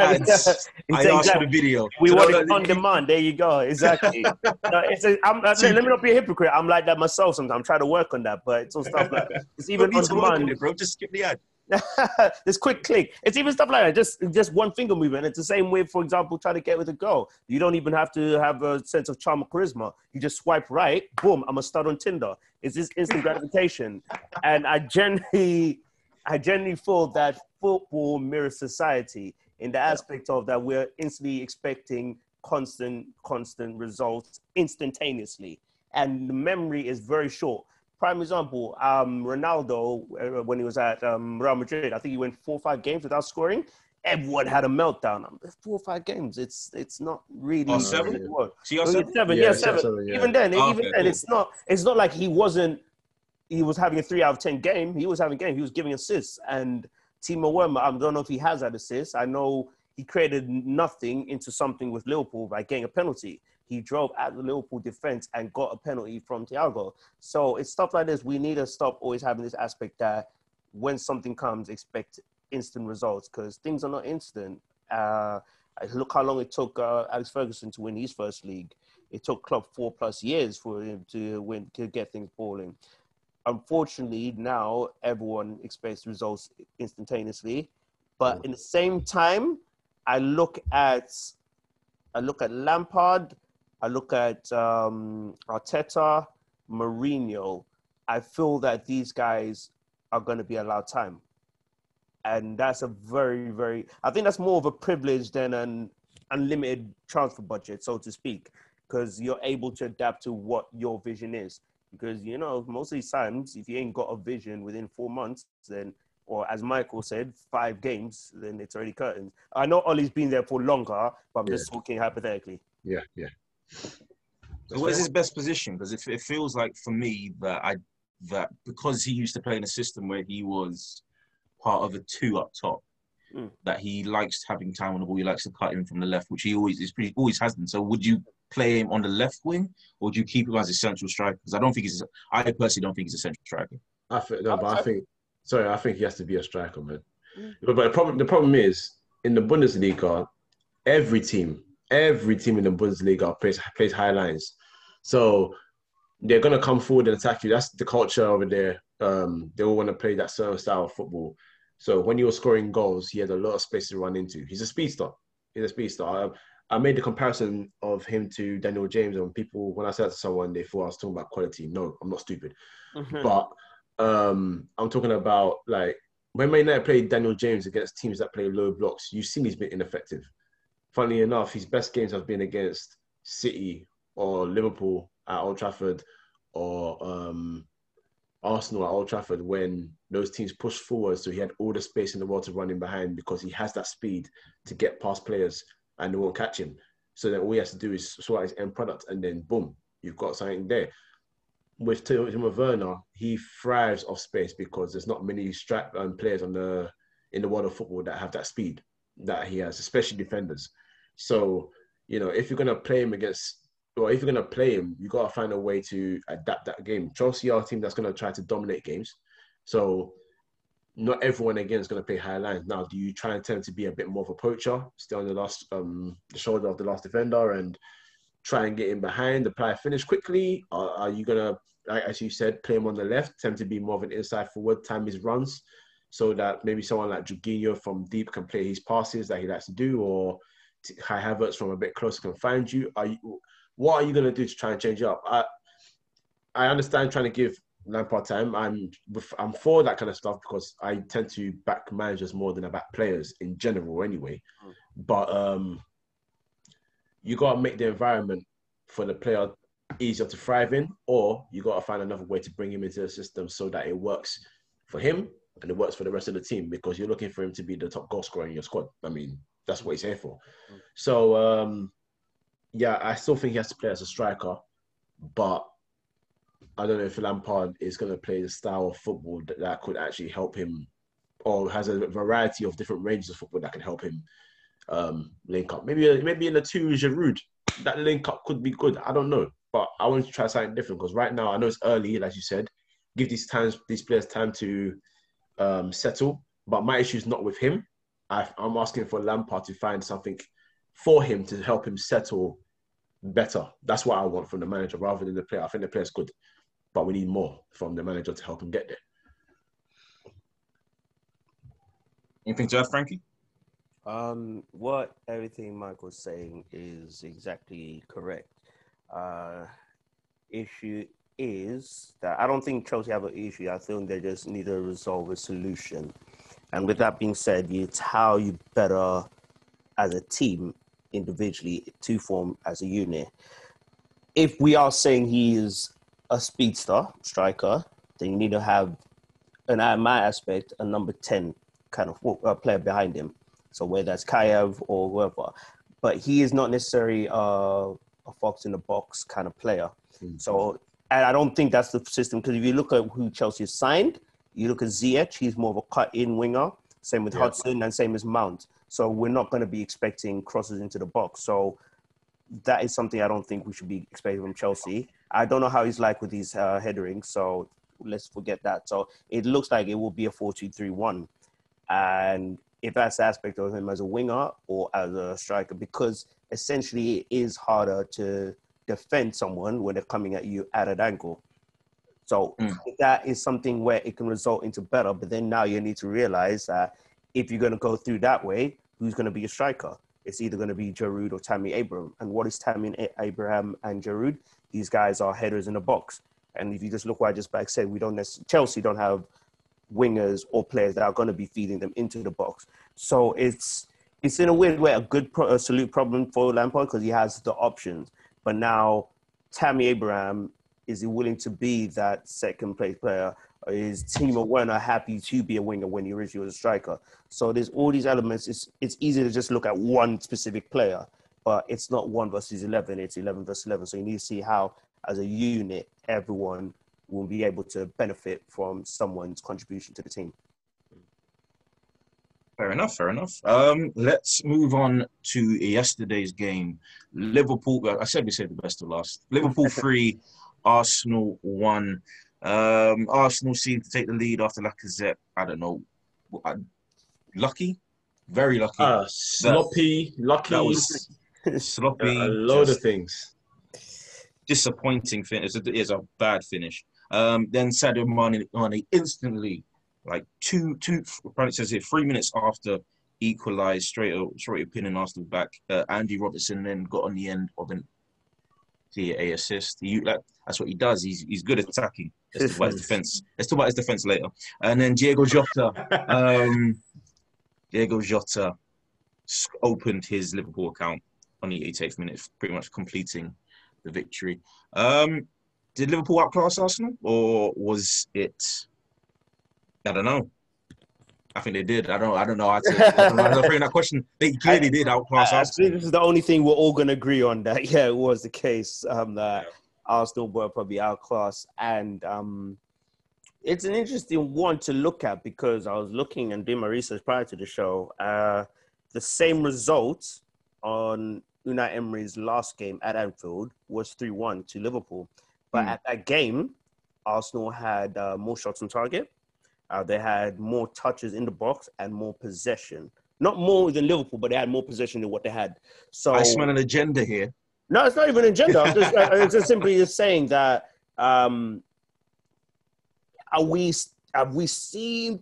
C: Exactly.
A: I asked for the video.
C: We
A: So
C: want it on demand. There you go. Exactly. no, it's a, I'm, let, let me not be a hypocrite. I'm like that myself sometimes. I'm trying to work on that, but it's all stuff like it's even on demand.
A: it, bro. Just skip the ad.
C: This quick click. It's even stuff like that. Just just one finger movement. It's the same way, for example, trying to get with a girl. You don't even have to have a sense of charm or charisma. You just swipe right, boom, I'm a stud on Tinder. It's this instant gratification. And I generally I generally feel that football mirrors society in the aspect of that we're instantly expecting constant, constant results instantaneously. And the memory is very short. Prime example, um, Ronaldo, uh, when he was at um, Real Madrid, I think he went four or five games without scoring. Everyone had a meltdown. Um, Four or five games. It's it's not really.
A: Oh, seven?
C: what it was.
A: See,
C: Oh, yeah, seven,
B: Yeah,
C: yeah,
B: seven,
C: seven.
B: seven, yeah.
C: Even then,
A: Oh,
C: even
A: okay,
C: then,
A: cool.
C: it's not. It's not like he wasn't. He was having a three out of ten game. He was having game. He was giving assists. And Timo Werner, I don't know if he has that assist. I know he created nothing into something with Liverpool by getting a penalty. He drove at the Liverpool defense and got a penalty from Thiago. So it's stuff like this. We need to stop always having this aspect that when something comes, expect instant results because things are not instant. Uh, look how long it took uh, Alex Ferguson to win his first league. It took Klopp four plus years for him to win to get things balling. Unfortunately, now everyone expects results instantaneously, but in the same time, I look at I look at Lampard, I look at um, Arteta, Mourinho. I feel that these guys are going to be allowed time, and that's a very, very. I think that's more of a privilege than an unlimited transfer budget, so to speak, because you're able to adapt to what your vision is. Because you know, most of these times, if you ain't got a vision within four months, then or as Michael said, five games, then it's already curtains. I know Ollie's been there for longer, but I'm just talking hypothetically.
B: Yeah, yeah.
A: So what is his best position? Because it, it feels like for me that I that because he used to play in a system where he was part of a two up top,
C: Mm.
A: that he likes having time on the ball. He likes to cut in from the left, which he always is pretty always has been. So would you play him on the left wing, or do you keep him as a central striker? Because I don't think he's. I personally don't think he's a central striker.
B: I think no, but I think sorry, I think he has to be a striker, man.
C: Mm.
B: But, but the problem the problem is in the Bundesliga, every team, every team in the Bundesliga plays plays high lines. So they're gonna come forward and attack you. That's the culture over there. Um, they all want to play that certain style of football. So when you're scoring goals, he had a lot of space to run into. He's a speedster. He's a speedster. I, I made the comparison of him to Daniel James, and people, when I said that to someone, they thought I was talking about quality. No, I'm not stupid. But um, I'm talking about like when Man United played Daniel James against teams that play low blocks, you've seen he's been ineffective. Funnily enough, his best games have been against City or Liverpool at Old Trafford or um, Arsenal at Old Trafford when those teams pushed forward. So he had all the space in the world to run in behind because he has that speed to get past players and they won't catch him. So then all he has to do is sort out his end product and then boom, you've got something there with Timo Werner, he thrives off space because there's not many strap um, players on the in the world of football that have that speed that he has, especially defenders. So you know, if you're gonna play him against well, if you're gonna play him, you gotta find a way to adapt that game. Chelsea are a team that's gonna try to dominate games, so not everyone again is gonna play high lines. Now, do you try and tend to be a bit more of a poacher, stay on the last um the shoulder of the last defender, and try and get in behind, apply finish quickly? Or are you gonna, like, as you said, play him on the left, tend to be more of an inside forward, time his runs, so that maybe someone like Jorginho from deep can play his passes that he likes to do, or Kai Havertz from a bit closer can find you? Are you what are you going to do to try and change it up? I I understand trying to give Lampard time. I'm I'm for that kind of stuff because I tend to back managers more than I back players in general, anyway.
C: Mm.
B: But um, you got to make the environment for the player easier to thrive in, or you got to find another way to bring him into the system so that it works for him and it works for the rest of the team because you're looking for him to be the top goal scorer in your squad. I mean, that's what he's here for.
C: Mm.
B: So um, yeah, I still think he has to play as a striker, but I don't know if Lampard is going to play the style of football that, that could actually help him, or has a variety of different ranges of football that can help him um, link up. Maybe maybe in the two Giroud, that link up could be good. I don't know, but I want to try something different because right now I know it's early, like you said. Give these times these players time to um, settle. But my issue is not with him. I, I'm asking for Lampard to find something for him to help him settle better. That's what I want from the manager rather than the player. I think the player's good, but we need more from the manager to help him get there.
A: Anything to add, Frankie?
C: Um, what everything Michael's saying is exactly correct. Uh, issue is that I don't think Chelsea have an issue. I think they just need to resolve a solution. And with that being said, it's how you better as a team individually to form as a unit. If we are saying he is a speedster striker, then you need to have, and at my aspect, a number 10 kind of uh, player behind him. So whether that's Kayev or whoever. But he is not necessarily a, a fox in the box kind of player.
B: Mm.
C: So, and I don't think that's the system because if you look at who Chelsea signed, you look at Ziyech, he's more of a cut-in winger. Same with
B: Yeah.
C: Hudson and same as Mount. So we're not going to be expecting crosses into the box. So that is something I don't think we should be expecting from Chelsea. I don't know how he's like with his uh, headering, so let's forget that. So it looks like it will be a 4-2-3-1. And if that's the aspect of him as a winger or as a striker, because essentially it is harder to defend someone when they're coming at you at an angle. So
A: Mm.
C: that is something where it can result into better. But then now you need to realize that if you're going to go through that way, who's going to be a striker? It's either going to be Giroud or Tammy Abraham. And what is Tammy Abraham and Giroud? These guys are headers in the box. And if you just look what I just back said, we don't necessarily, Chelsea don't have wingers or players that are going to be feeding them into the box. So it's it's in a weird way a good pro, a salute problem for Lampard because he has the options. But now Tammy Abraham is he willing to be that second place player? Is Timo Werner happy to be a winger when he originally was a striker? So there's all these elements. It's it's easy to just look at one specific player, but it's not one versus eleven. It's eleven versus eleven. So you need to see how, as a unit, everyone will be able to benefit from someone's contribution to the team.
A: Fair enough, fair enough. Um, let's move on to yesterday's game. Liverpool, I said we said the best of last. Liverpool three, Arsenal one. Um, Arsenal seemed to take the lead after Lacazette. I don't know. Lucky? Very lucky.
B: Uh, sloppy, lucky,
A: that was sloppy.
B: a load of things.
A: disappointing finish. It is a bad finish. Um, then Sadio Mane, Mane instantly, like two, two, apparently says here, three minutes after equalised, straight, straight pinning Arsenal back. Uh, Andy Robertson then got on the end of an a assist. He, like, that's what he does. He's he's good at attacking. Let's talk about his defense. Let's talk about his defense later. And then Diego Jota, um, Diego Jota opened his Liverpool account on the 88th minute, pretty much completing the victory. Um, did Liverpool outclass Arsenal, or was it? I don't know. I think they did. I don't. I don't know. how to- I don't know how to frame that question. They clearly did outclass
C: I, I
A: Arsenal.
C: think this is the only thing we're all going to agree on that, yeah, it was the case um, that Arsenal were probably outclassed. And um, it's an interesting one to look at because I was looking and doing my research prior to the show. Uh, the same result on Unai Emery's last game at Anfield was 3 1 to Liverpool. But
A: Mm.
C: at that game, Arsenal had uh, more shots on target. Uh, they had more touches in the box and more possession. Not more than Liverpool, but they had more possession than what they had. So
A: I smell an agenda here.
C: no, it's not even an agenda. I'm just, I'm just simply just saying that um, are we have we seen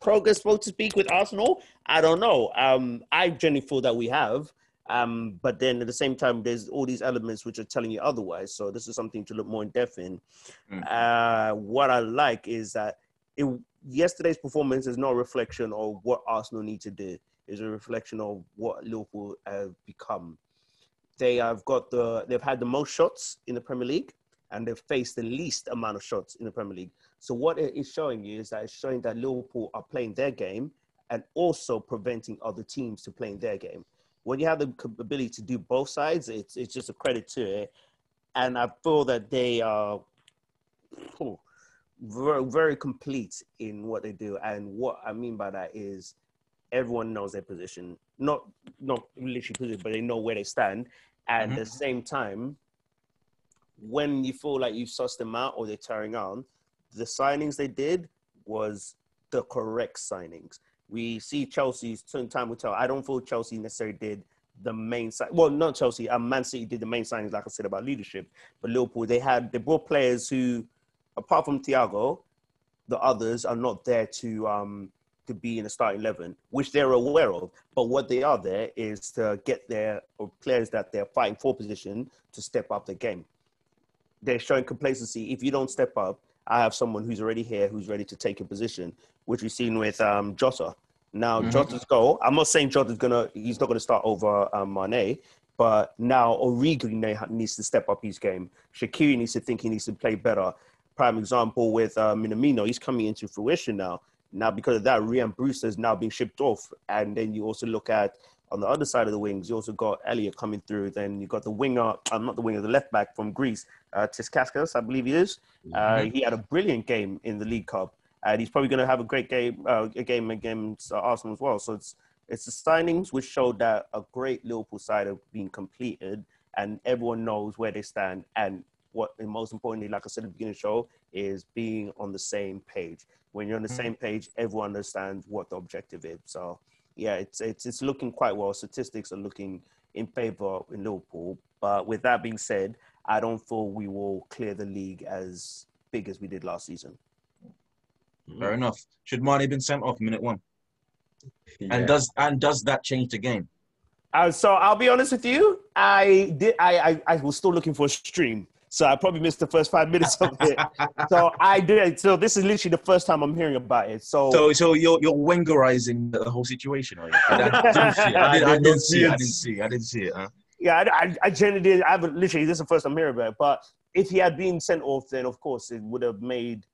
C: progress, so to speak, with Arsenal? I don't know. Um, I genuinely feel that we have. Um, but then at the same time, there's all these elements which are telling you otherwise. So this is something to look more in depth in.
A: Mm.
C: Uh, what I like is that it, yesterday's performance is not a reflection of what Arsenal need to do. It's a reflection of what Liverpool have become they have got the they've had the most shots in the Premier League and they've faced the least amount of shots in the Premier League. So what it is showing you is that it's showing that Liverpool are playing their game and also preventing other teams to playing their game. When you have the ability to do both sides, it's it's just a credit to it. And I feel that they are oh, very, very complete in what they do. And what I mean by that is everyone knows their position. Not not literally position, but they know where they stand. And at the same time, when you feel like you've sussed them out or they're tearing on, the signings they did was the correct signings. We see Chelsea's turn time will tell. I don't feel Chelsea necessarily did the main side. Well, not Chelsea. Um, Man City did the main signings, like I said about leadership. But Liverpool, they had they brought players who, apart from Thiago, the others are not there to um to be in the starting eleven, which they're aware of. But what they are there is to get their or players that they're fighting for position to step up the game. They're showing complacency. If you don't step up, I have someone who's already here who's ready to take a position, which we've seen with um, Jota. Now
A: Mhm.
C: Jota's goal. I'm not saying Jota's gonna. He's not gonna start over um, Mane, but now Origi needs to step up his game. Shaqiri needs to think he needs to play better. Prime example with uh, Minamino. He's coming into fruition now. Now because of that, Rian Brewster is now being shipped off, and then you also look at on the other side of the wings. You also got Elliot coming through. Then you got the winger. I'm not the winger, the left back from Greece, uh, Tiskaskas, I believe he is. Uh, he had a brilliant game in the League Cup, and he's probably going to have a great game, uh, a game against uh, Arsenal as well. So it's it's the signings which showed that a great Liverpool side have been completed, and everyone knows where they stand. And what, and most importantly, like I said at the beginning of the show, is being on the same page. When you're on the same page, everyone understands what the objective is. So yeah, it's it's it's looking quite well. Statistics are looking in favor in Liverpool. But with that being said, I don't feel we will clear the league as big as we did last season.
A: Fair enough. Should Mane been sent off minute one?
B: Yeah.
A: And does and does that change the game?
C: Uh, so I'll be honest with you, I did. I, I I was still looking for a stream, so I probably missed the first five minutes of it. so I did. So this is literally the first time I'm hearing about it. So,
A: So so you're you're Wengerizing the whole situation, are you? I, didn't see it. I, did, I didn't see it. I didn't see it. I didn't see it. Huh?
C: yeah, I, I, I genuinely did. I haven't literally. This is the first I'm hearing about it. But if he had been sent off, then of course it would have made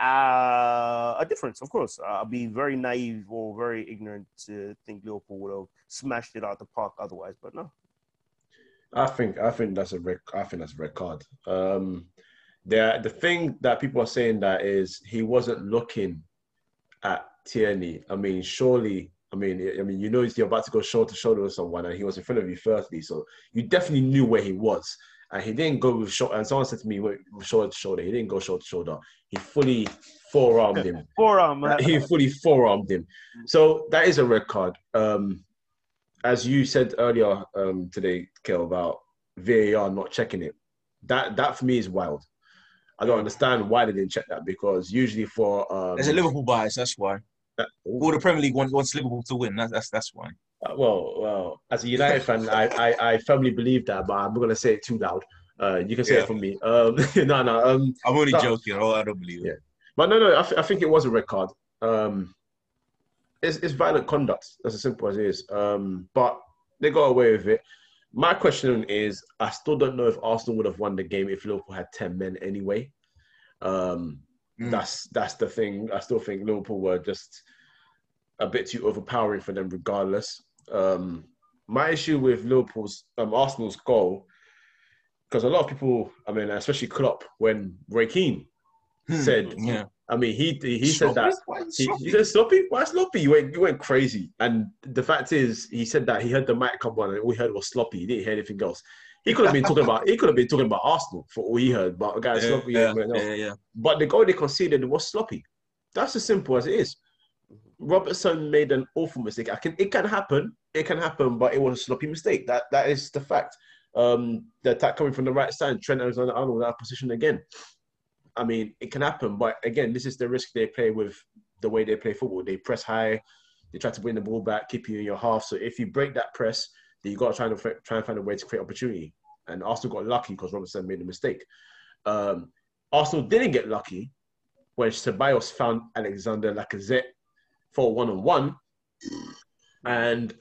C: uh, a difference. Of course, uh, I'd be very naive or very ignorant to think Liverpool would have smashed it out the park otherwise. But no,
B: I think I think that's a red. I think that's a red card. Um, the the thing that people are saying that is he wasn't looking at Tierney. I mean, surely. I mean, I mean, you know, you're about to go shoulder to shoulder with someone, and he was in front of you firstly, so you definitely knew where he was. And he didn't go with shoulder. And someone said to me, "Wait, shoulder to shoulder." He didn't go shoulder to shoulder. He fully forearmed him.
C: forearm.
B: he fully forearmed him. So that is a red card. Um, as you said earlier um, today, Kel, about VAR not checking it. That that for me is wild. I don't understand why they didn't check that because usually for um,
A: There's a Liverpool bias. That's why.
B: that-
A: All the Premier League wants, wants Liverpool to win. That's that's that's why.
B: Uh, well, well, as a United fan, I, I, I firmly believe that, but I'm not gonna say it too loud. Uh, you can say
A: Yeah.
B: it for me. Um, no, no. Um,
A: I'm only
B: No.
A: joking. Oh, I don't believe it.
B: Yeah. But no, no, I, th- I think it was a red card. Um, it's, it's violent conduct. That's as simple as it is. Um, but they got away with it. My question is, I still don't know if Arsenal would have won the game if Liverpool had ten men anyway. Um,
A: Mm.
B: That's that's the thing. I still think Liverpool were just a bit too overpowering for them, regardless. Um, my issue with Liverpool's um, Arsenal's goal, because a lot of people, I mean, especially Klopp, when Roy Keane said,
A: Yeah.
B: I mean, he he said that
A: Why
B: he, he said sloppy. Why sloppy? You went you went crazy. And the fact is, he said that he heard the mic come on, and all he heard was sloppy. He didn't hear anything else. He could have been talking about he could have been talking about Arsenal for all he heard, but a guy
A: yeah,
B: sloppy.
A: yeah,
B: and
A: yeah, yeah.
B: But the goal they conceded was sloppy. That's as simple as it is. Robertson made an awful mistake. I can it can happen. It can happen, but it was a sloppy mistake. That that is the fact. Um, the attack coming from the right side, Trent Alexander Arnold out of position again. I mean, it can happen, but again, this is the risk they play with the way they play football. They press high, they try to bring the ball back, keep you in your half. So if you break that press, then you got to try and try and find a way to create opportunity. And Arsenal got lucky because Robertson made a mistake. Um, Arsenal didn't get lucky when Ceballos found Alexander Lacazette for one on one, and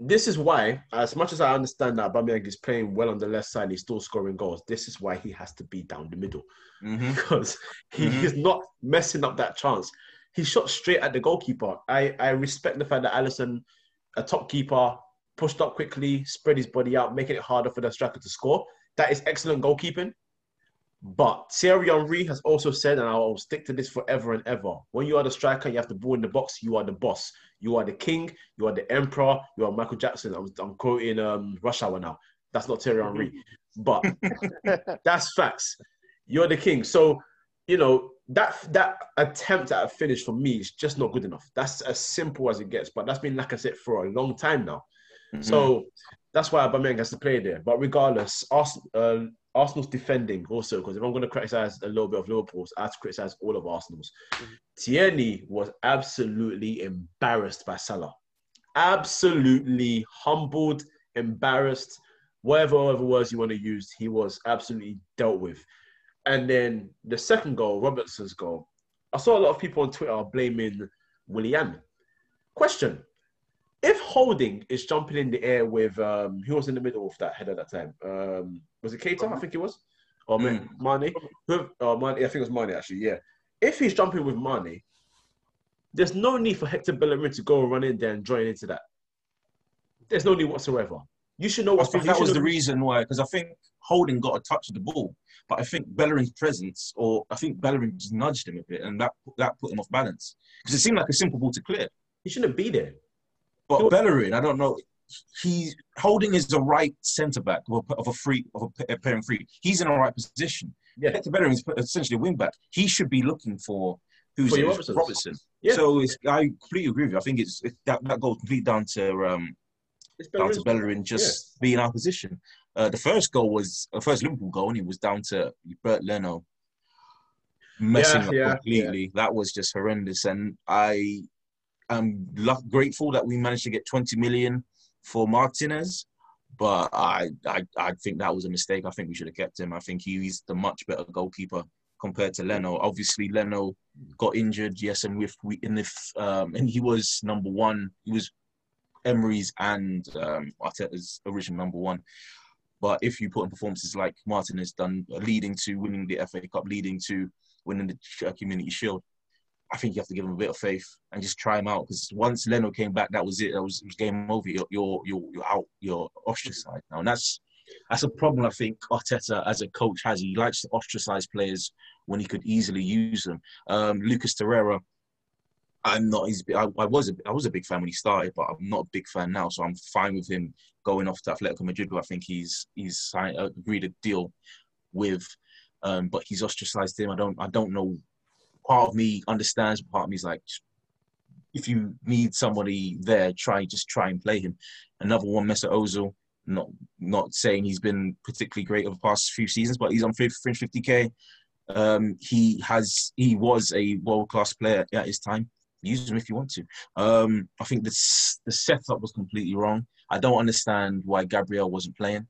B: this is why, as much as I understand that Aubameyang is playing well on the left side, he's still scoring goals. This is why he has to be down the middle
A: hmm
B: because he
A: Mhm.
B: is not messing up that chance. He shot straight at the goalkeeper. I, I respect the fact that Alisson, a top keeper, pushed up quickly, spread his body out, making it harder for the striker to score. That is excellent goalkeeping. But Thierry Henry has also said, and I will stick to this forever and ever: when you are the striker, you have the ball in the box. You are the boss. You are the king. You are the emperor. You are Michael Jackson. I'm, I'm quoting um, Rush Hour now. That's not Thierry Henry, but that's facts. You're the king. So, you know, that that attempt at a finish for me is just not good enough. That's as simple as it gets. But that's been like I said for a long time now.
A: Mm-hmm.
B: So that's why Aubameyang has to play there. But regardless, Ars- uh, Arsenal's defending also because if I'm going to criticize a little bit of Liverpool's, I have to criticize all of Arsenal's. Mm-hmm. Tierney was absolutely embarrassed by Salah. Absolutely humbled, embarrassed, whatever other words you want to use, he was absolutely dealt with. And then the second goal, Robertson's goal, I saw a lot of people on Twitter blaming Willian. Question: If Holding is jumping in the air with um, who was in the middle of that head at that time? Um, was it Keita? I think it was, or Ma- Mane? Who? Oh, Mane. I think it was Mane actually. Yeah. If he's jumping with Mane, there's no need for Hector Bellerin to go and run in there and join into that. There's no need whatsoever. You should know
A: I think that was
B: should
A: the reason why, because I think Holding got a touch of the ball, but I think Bellerin's presence, or I think Bellerin just nudged him a bit, and that that put him off balance. Because it seemed like a simple ball to clear.
B: He shouldn't be there.
A: But. Bellerin, I don't know. He Holding is the right centre back of a, of a free of a, pairing free. He's in the right position.
B: Yeah.
A: Hector Bellerin is essentially a wing back. He should be looking for who's
B: For
A: It's Robertson.
B: Yeah.
A: So it's, I completely agree with you. I think it's it, that that goes completely down to um, down to Bellerin just being our position. Uh, the first goal was the first Liverpool goal, and it was down to Bernd Leno messing
B: Yeah,
A: up
B: yeah,
A: completely. That was just horrendous, and I luck- grateful that we managed to get 20 million for Martinez. But I, I, I think that was a mistake. I think we should have kept him. I think he's the much better goalkeeper compared to Leno. Obviously, Leno got injured, yes, and with we in if um, and he was number one. He was Emery's and um, Arteta's original number one. But if you put in performances like Martin has done, leading to winning the FA Cup, leading to winning the Community Shield, I think you have to give him a bit of faith and just try him out. Because once Leno came back, that was it. That was, it was game over. You're, you're you're you're out. You're ostracized now, and that's that's a problem. I think Arteta as a coach has. He likes to ostracize players when he could easily use them. Um, Lucas Torreira, I'm not. I, I was a, I was a big fan when he started, but I'm not a big fan now. So I'm fine with him going off to Atletico Madrid. Who I think he's he's signed, agreed a deal with, um, but he's ostracized him. I don't I don't know. Part of me understands. Part of me is like, if you need somebody there, try just try and play him. Another one, Mesut Ozil. Not not saying he's been particularly great over the past few seasons, but he's on fringe 50k. Um, he has he was a world class player at his time. Use him if you want to. Um, I think the the setup was completely wrong. I don't understand why Gabriel wasn't playing.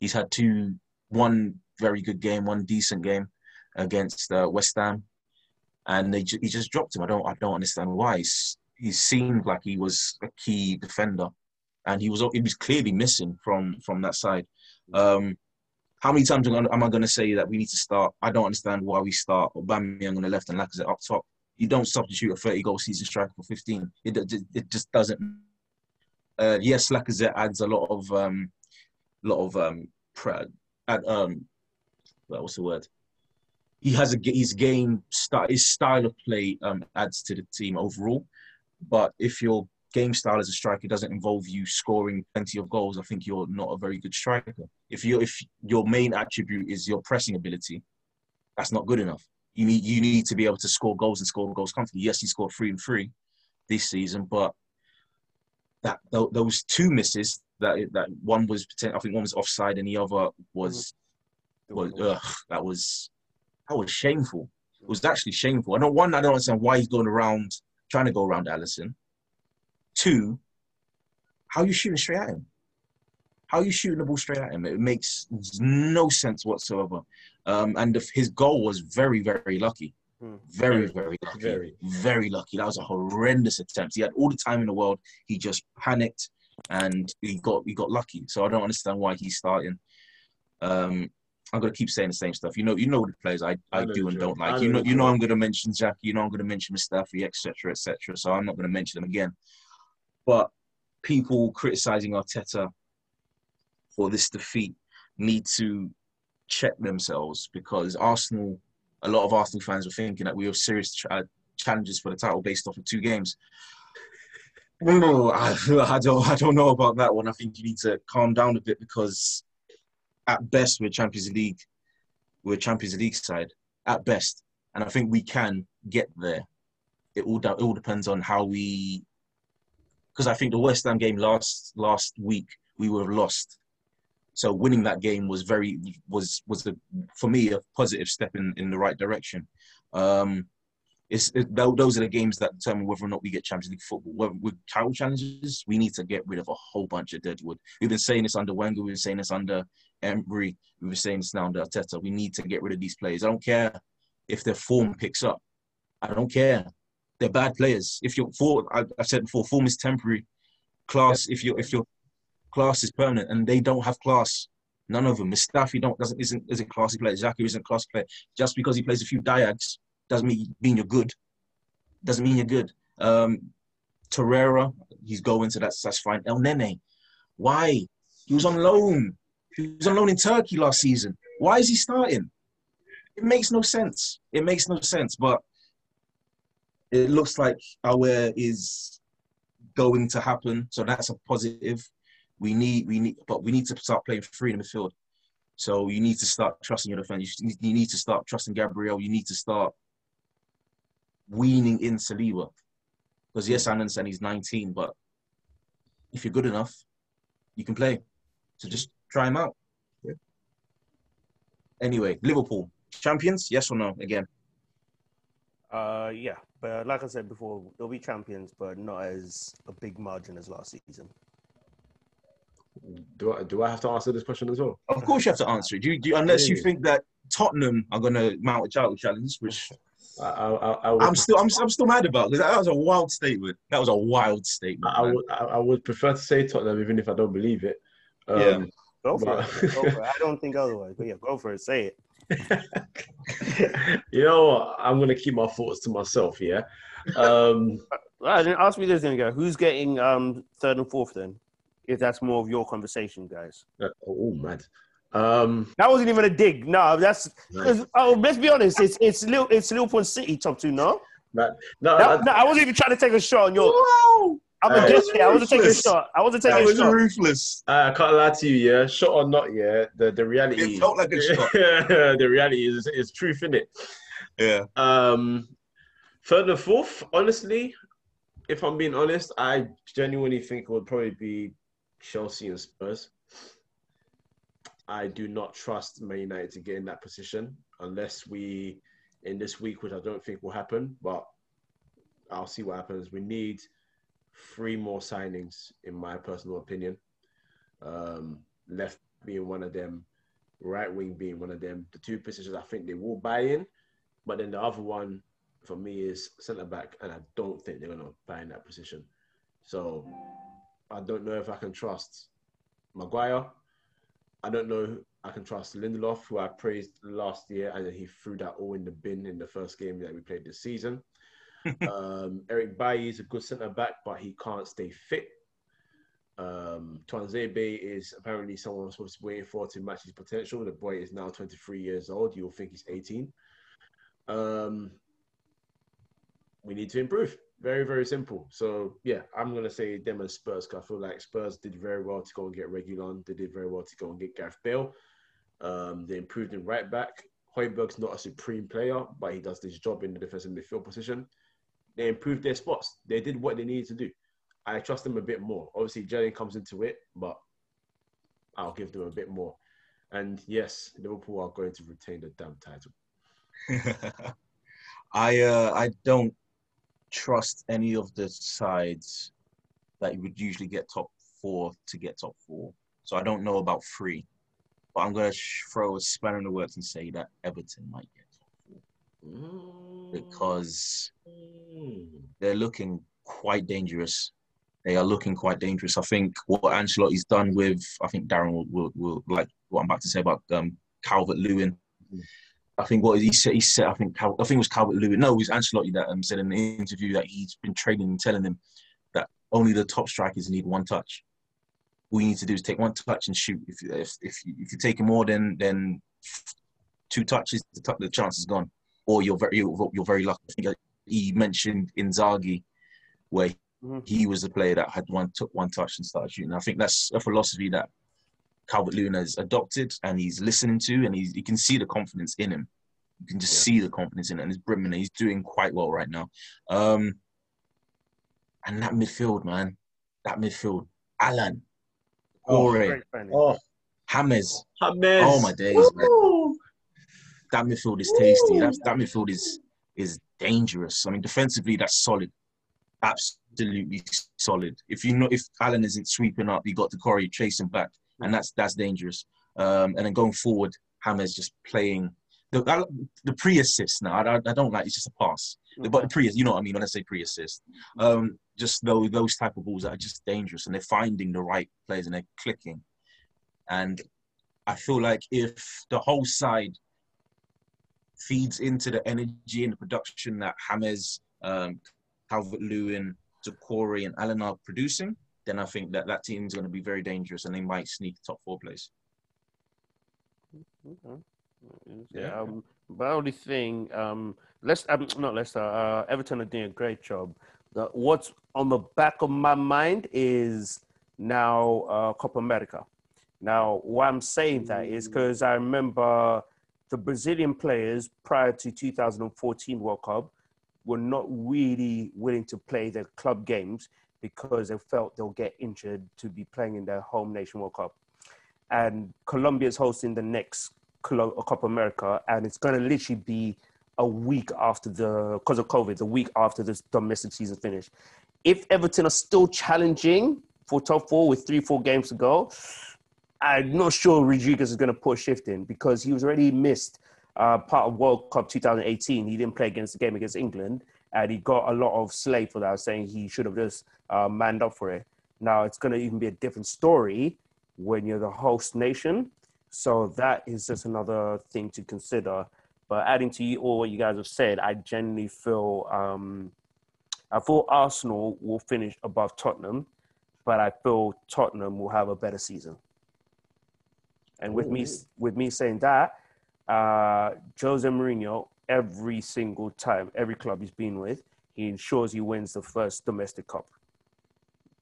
A: He's had two, one very good game, one decent game against uh, West Ham, and they he just dropped him. I don't I don't understand why. He's, he seemed like he was a key defender, and he was he was clearly missing from from that side. Um, how many times am I going to say that we need to start? I don't understand why we start Aubameyang on the left and Lacazette up top. You don't substitute a 30 goal season striker for 15. It, it, it just doesn't. Uh, yes, Lacazette adds a lot of um, lot of um, pre- add, um, what's the word? He has a his game style his style of play um, adds to the team overall. But if your game style as a striker doesn't involve you scoring plenty of goals, I think you're not a very good striker. If you if your main attribute is your pressing ability, that's not good enough. You need you need to be able to score goals and score goals comfortably. Yes, he scored three and three this season, but that those two misses that that one was I think one was offside and the other was was ugh, that was that was shameful. It was actually shameful. I don't one I don't understand why he's going around trying to go around Alisson. Two, how are you shooting straight at him? How are you shooting the ball straight at him? It makes no sense whatsoever. Um, and the, his goal was very, very lucky. Hmm. Very, very lucky. Very. very lucky. That was a horrendous attempt. He had all the time in the world. He just panicked and he got he got lucky. So I don't understand why he's starting. Um, I'm gonna keep saying the same stuff. You know, you know the players I, I, I do and don't like. You know, you know I'm gonna mention Jackie. You know I'm gonna mention Mustafi, etc., etc. So I'm not gonna mention them again. But people criticizing Arteta for this defeat need to check themselves because Arsenal, a lot of Arsenal fans were thinking that we have serious uh, challenges for the title based off of two games. No, I, I don't. I don't know about that one. I think you need to calm down a bit because, at best, we're Champions League. We're Champions League side at best, and I think we can get there. It all it all depends on how we because I think the West Ham game last last week we would have lost. So winning that game was very was was a, for me a positive step in, in the right direction. Um, it's it, those are the games that determine whether or not we get Champions League football. With title challenges, we need to get rid of a whole bunch of deadwood. We've been saying this under Wenger. We've been saying this under Emery. We've been saying this now under Arteta. We need to get rid of these players. I don't care if their form picks up. I don't care they're bad players. If you're for, I, I said before, form is temporary. Class, if you if your class is permanent, and they don't have class. None of them. Mustafi don't doesn't isn't isn't classy player. Xhaka isn't classy player. Just because he plays a few diags doesn't mean mean you're good. Doesn't mean you're good. Um, Torreira, he's going to that's that's fine. Elneny, why? He was on loan. He was on loan in Turkey last season. Why is he starting? It makes no sense. It makes no sense. But it looks like Aouar is going to happen, so that's a positive. We need we need, but we need to start playing free in the midfield. So you need to start trusting your defense. You need to start trusting Gabriel. You need to start weaning in Saliba. Because yes, I understand he's 19, but if you're good enough, you can play. So just try him out. Yeah. Anyway, Liverpool champions, yes or no? Again.
C: Uh, yeah, but like I said before, they'll be champions, but not as a big margin as last season.
B: Do I, do I have to answer this question as well?
A: Of course, you have to answer it. Do you, do you, unless you think that Tottenham are going to mount a title challenge, which I, I, I am still I'm, I'm still mad about because that was a wild statement. That was a wild statement.
B: I, would I, would prefer to say Tottenham even if I don't believe it.
C: Um, yeah, go for, but... it. go for it. I don't think otherwise, but yeah, go for it. Say it.
B: you know what? I'm gonna keep my thoughts to myself. Yeah. Um,
C: right, then ask me this then, guy. Who's getting um, third and fourth then? If that's more of your conversation, guys.
B: Uh, oh, mad. Um,
C: that wasn't even a dig. No, that's. Oh, let's be honest. It's it's Lil, it's Liverpool City top two. No.
B: no, no,
C: I, no, I wasn't even trying to take a shot on your. I'm a guest here. I wasn't taking a shot. I wasn't taking a shot.
A: I was ruthless.
B: Uh, I can't lie to you, yeah. Shot or not, yeah. The the reality.
A: It felt like a shot.
B: the reality is is truth in it.
A: Yeah.
B: Um, third and fourth, honestly, if I'm being honest, I genuinely think it would probably be Chelsea and Spurs. I do not trust Man United to get in that position unless we in this week, which I don't think will happen, but I'll see what happens. We need three more signings, in my personal opinion. Um, left being one of them, right wing being one of them. The two positions I think they will buy in, but then the other one for me is centre back, and I don't think they're gonna buy in that position. So I don't know if I can trust Maguire. I don't know I can trust Lindelof, who I praised last year, and then he threw that all in the bin in the first game that we played this season. um, Eric Bailly is a good centre back, but he can't stay fit. Um, Tuanzebe is apparently someone I'm supposed to wait for to match his potential. The boy is now 23 years old. You'll think he's 18. Um, we need to improve. Very, very simple. So yeah, I'm gonna say them as Spurs. 'cause I feel like Spurs did very well to go and get Reguilón. They did very well to go and get Gareth Bale. Um, they improved in right back. Højbjerg's not a supreme player, but he does this job in the defensive midfield position. They improved their spots. They did what they needed to do. I trust them a bit more. Obviously, Jelly comes into it, but I'll give them a bit more. And yes, Liverpool are going to retain the damn title.
A: I uh, I don't trust any of the sides that you would usually get top four to get top four. So I don't know about three, but I'm gonna throw a spanner in the works and say that Everton might get top four because
B: Mm.
A: they're looking quite dangerous. They are looking quite dangerous. I think what Ancelotti's done with, I think Darren will, will, will like what I'm about to say about um, Calvert Lewin.
B: Mm.
A: I think what he said, he said, I think, I think it was Calvert Lewin. No, it was Ancelotti that um, said in the interview that he's been training and telling them that only the top strikers need one touch. All you need to do is take one touch and shoot. If if if, you, if you're taking more than than two touches, the, the chance is gone, or you're very you're, you're very lucky. I think he mentioned Inzaghi, where
C: Mhm.
A: he was the player that had one took one touch and started shooting. I think that's a philosophy that Calvert Lewin has adopted and he's listening to, and he's you can see the confidence in him. You can just
B: Yeah.
A: see the confidence in it, and he's brimming. He's doing quite well right now. Um, and that midfield, man, that midfield, Allan,
B: Oh,
A: Ore,
C: Great friend.
B: Oh,
A: James.
B: James.
A: Oh my days, man. That midfield is tasty. That that midfield is is dangerous. I mean, defensively, that's solid. Absolutely solid. If you know, if Allan isn't sweeping up, you got the Corey chasing back, and that's that's dangerous. Um, and then going forward, Hammers just playing the I, the pre-assist. Now, I, I don't like it's just a pass, but the pre, you know what I mean when I say pre-assist. Um, just those those type of balls that are just dangerous, and they're finding the right players and they're clicking. And I feel like if the whole side feeds into the energy and the production that Hammers, um, Calvert Lewin, Zakori, and Allan are producing, then I think that that team is going to be very dangerous and they might sneak top four place.
C: Okay.
B: Yeah.
C: Um, but only thing, um, let's um, not Leicester. Uh, Everton are doing a great job. The, what's on the back of my mind is now uh, Copa America. Now, why I'm saying that is because I remember the Brazilian players prior to 2014 World Cup were not really willing to play their club games because they felt they'll get injured to be playing in their home nation World Cup. And Colombia is hosting the next Copa America, and it's going to literally be a week after the because of COVID, the week after this domestic season finished. If Everton are still challenging for top four with three, four games to go, I'm not sure Rodriguez is going to put a shift in because he was already missed uh, part of World Cup 2018. He didn't play against the game against England, and he got a lot of slay for that, saying he should have just uh, manned up for it. Now it's going to even be a different story when you're the host nation. So that is just another thing to consider. But adding to you, all what you guys have said, I genuinely feel um, I feel Arsenal will finish above Tottenham, but I feel Tottenham will have a better season. And with me, with me saying that, uh, Jose Mourinho, every single time, every club he's been with, he ensures he wins the first domestic cup.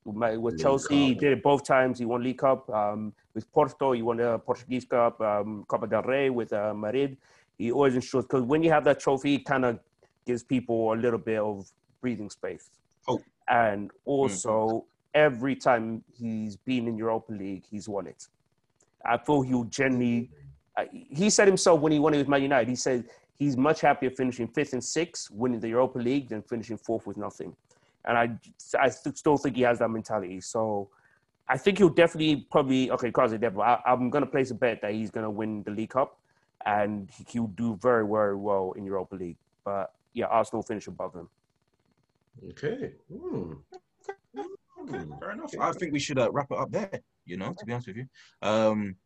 C: With
B: League
C: Chelsea, he did it both times. He won League Cup. Um, with Porto, he won the Portuguese Cup, um, Copa del Rey with uh, Madrid. He always ensures because when you have that trophy, it kind of gives people a little bit of breathing space.
A: Hope.
C: And also, every time he's been in Europa League, he's won it. I feel he'll generally. uh, He said himself when he won it with Man United, he said he's much happier finishing fifth and sixth, winning the Europa League, than finishing fourth with nothing. And I, I still think he has that mentality. So I think he'll definitely probably okay. Cause definitely, I, I'm gonna place a bet that he's gonna win the League Cup, and he- he'll do very very well in Europa League. But yeah, Arsenal finish above him.
B: Okay. Hmm.
A: Okay,
B: Hmm.
A: fair enough. I think we should uh, wrap it up there. You know, to be honest with you, um,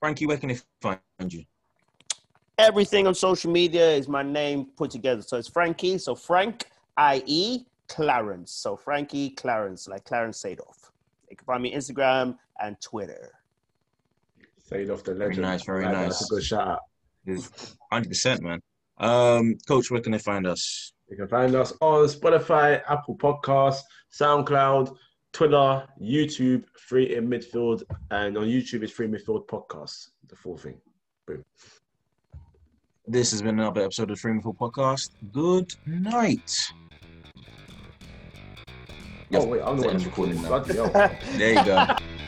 A: Frankie, where can they find you?
C: Everything on social media is my name put together. So it's Frankie. So Frank I.E. Clarence. So Frankie Clarence, like Clarence Seedorf. You can find me Instagram and Twitter.
B: Say it off the
A: Very
B: legend.
A: nice, very
B: Right,
A: nice.
B: That's a good shout out.
A: Hundred percent, man. Um, Coach, where can they find us?
B: You can find us on Spotify, Apple Podcasts, SoundCloud, Twitter, YouTube, Free in Midfield, and on YouTube it's Free Midfield Podcast. The full thing. Boom.
A: This has been another episode of the Midfield Podcast. Good night.
B: Oh wait, I'm the one recording.
A: recording now. There you go.